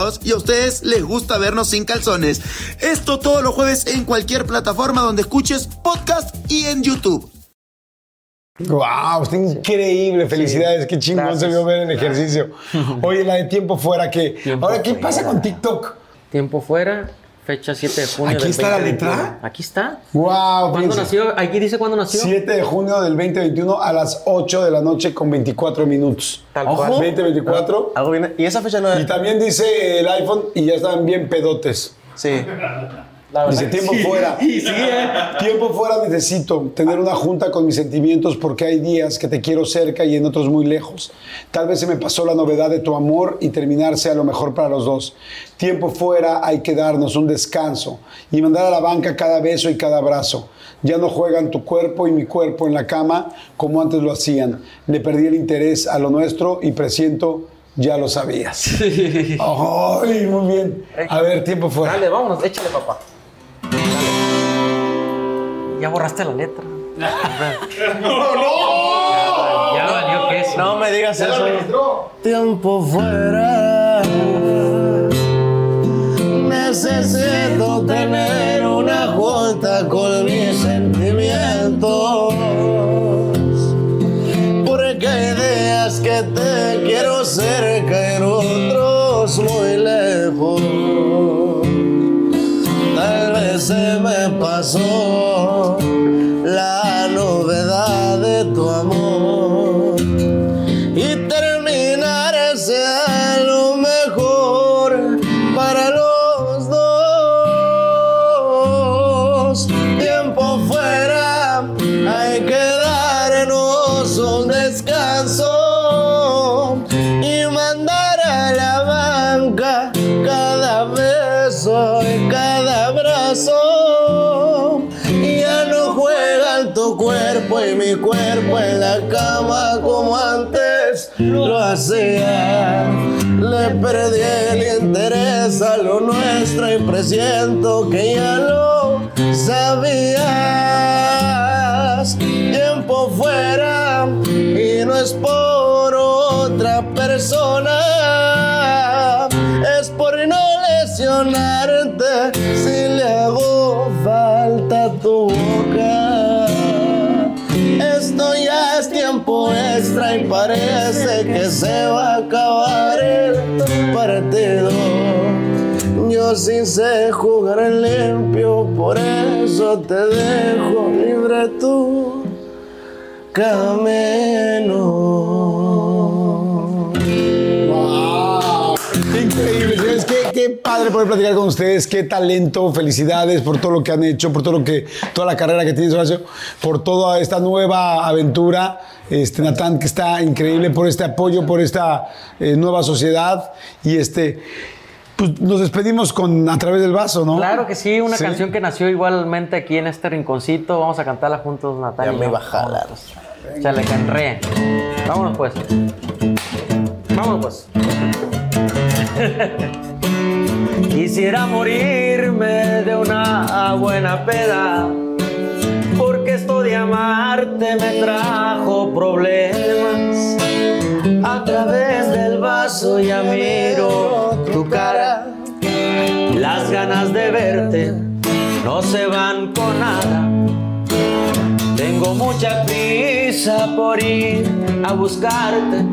y a ustedes les gusta vernos sin calzones. Esto todos los jueves en cualquier plataforma donde escuches podcast y en YouTube. Wow, está increíble, felicidades, qué chingón gracias. se vio ver el ejercicio. Oye, la de tiempo fuera que. Ahora, ¿qué fuera. pasa con TikTok? Tiempo fuera, fecha 7 de junio ¿Aquí del está la 2021. letra? Aquí está. Wow, ¿Cuándo nació? Aquí dice cuándo nació. 7 de junio del 2021 a las 8 de la noche con 24 minutos. Tal Ojo. cual. 2024. Algo viene. Y esa fecha no Y es. también dice el iPhone y ya están bien pedotes. Sí. Dice tiempo fuera. Tiempo fuera necesito tener una junta con mis sentimientos porque hay días que te quiero cerca y en otros muy lejos. Tal vez se me pasó la novedad de tu amor y terminar sea lo mejor para los dos. Tiempo fuera hay que darnos un descanso y mandar a la banca cada beso y cada abrazo. Ya no juegan tu cuerpo y mi cuerpo en la cama como antes lo hacían. Le perdí el interés a lo nuestro y presiento ya lo sabías. Ay, muy bien. A ver, tiempo fuera. Dale, vámonos, échale, papá. Ya borraste la letra. no, no. Ya valió que eso. No me digas eso. Tiempo fuera. Necesito tener una junta con mis sentimientos. Porque hay días que te quiero cerca en otros muy se cama como antes lo hacía. Le perdí el interés a lo nuestro y presiento que ya lo sabías tiempo fuera y no es por otra persona, es por no lesionarte si le hago falta tu se va a acabar el partido. Yo sí sé jugar en limpio, por eso te dejo libre tu camino. Padre poder platicar con ustedes. Qué talento. Felicidades por todo lo que han hecho, por todo lo que, toda la carrera que tienes, Horacio, por toda esta nueva aventura. Este, Natán, que está increíble por este apoyo, por esta eh, nueva sociedad. Y este, pues nos despedimos con A través del vaso, ¿no? Claro que sí, una Sí. canción que nació igualmente aquí en este rinconcito. Vamos a cantarla juntos, Natalia. Ya y me yo. iba a jalar. Chale. Vámonos pues. Vámonos pues. Quisiera morirme de una buena peda, porque esto de amarte me trajo problemas. A través del vaso ya miro tu cara, las ganas de verte no se van con nada. Tengo mucha prisa por ir a buscarte.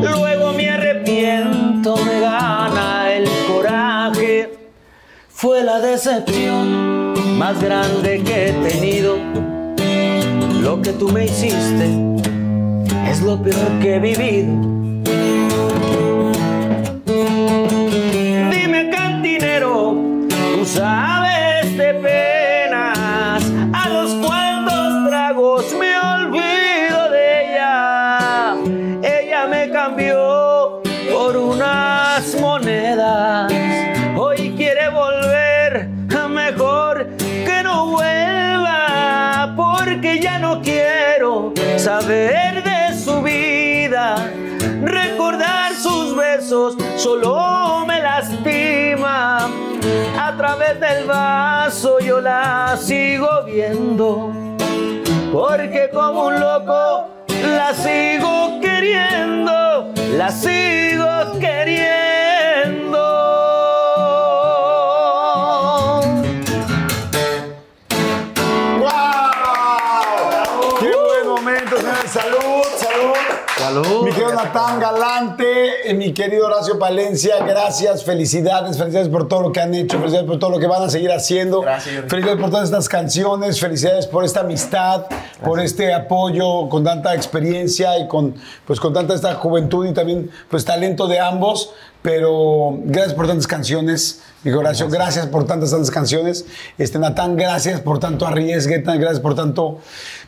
Luego me arrepiento, me gana el. Fue la decepción más grande que he tenido. Lo que tú me hiciste es lo peor que he vivido. Dime cantinero, tú sabes de su vida. Recordar sus besos solo me lastima. A través del vaso yo la sigo viendo. Porque como un loco la sigo queriendo. La sigo queriendo. Natán Galante, eh, mi querido Horacio Palencia, gracias, felicidades, felicidades por todo lo que han hecho, felicidades por todo lo que van a seguir haciendo. Gracias. Felicidades por todas estas canciones, felicidades por esta amistad, por este apoyo con tanta experiencia y con, pues, con tanta esta juventud y también pues, talento de ambos. Pero gracias por tantas canciones, mi Horacio, gracias. por tantas, tantas canciones. Este, Natán, gracias por tanto arriesgue, gracias por tanto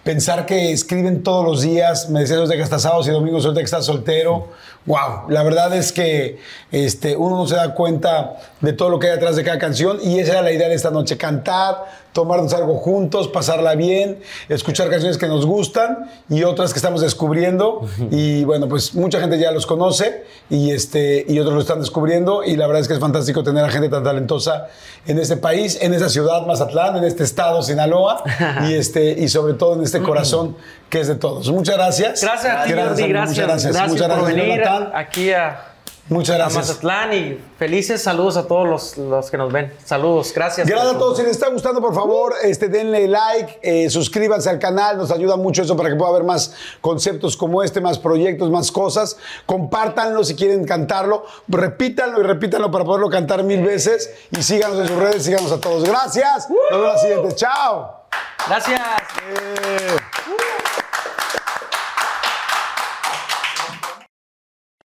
pensar que escriben todos los días. Me decías de que hasta sábados y domingos, ahorita que estás soltero. Wow, la verdad es que este, uno no se da cuenta de todo lo que hay detrás de cada canción y esa era la idea de esta noche, cantar, tomarnos algo juntos, pasarla bien, escuchar canciones que nos gustan y otras que estamos descubriendo y bueno, pues mucha gente ya los conoce y, este, y otros lo están descubriendo y la verdad es que es fantástico tener a gente tan talentosa en este país, en esta ciudad, Mazatlán, en este estado, Sinaloa y, este, y sobre todo en este corazón que es de todos. Muchas gracias. Gracias a ti, Muchas gracias. gracias. Gracias, Muchas por gracias, venir Jonathan. aquí a, Muchas a gracias. Mazatlán y felices saludos a todos los, los que nos ven. Saludos, gracias. Gracias a todos. Si les está gustando, por favor, este, denle like, eh, suscríbanse al canal. Nos ayuda mucho eso para que pueda haber más conceptos como este, más proyectos, más cosas. Compártanlo si quieren cantarlo. Repítanlo y repítanlo para poderlo cantar mil veces. Y síganos en sus redes, síganos a todos. Gracias. Nos vemos la siguiente. Chao. Gracias.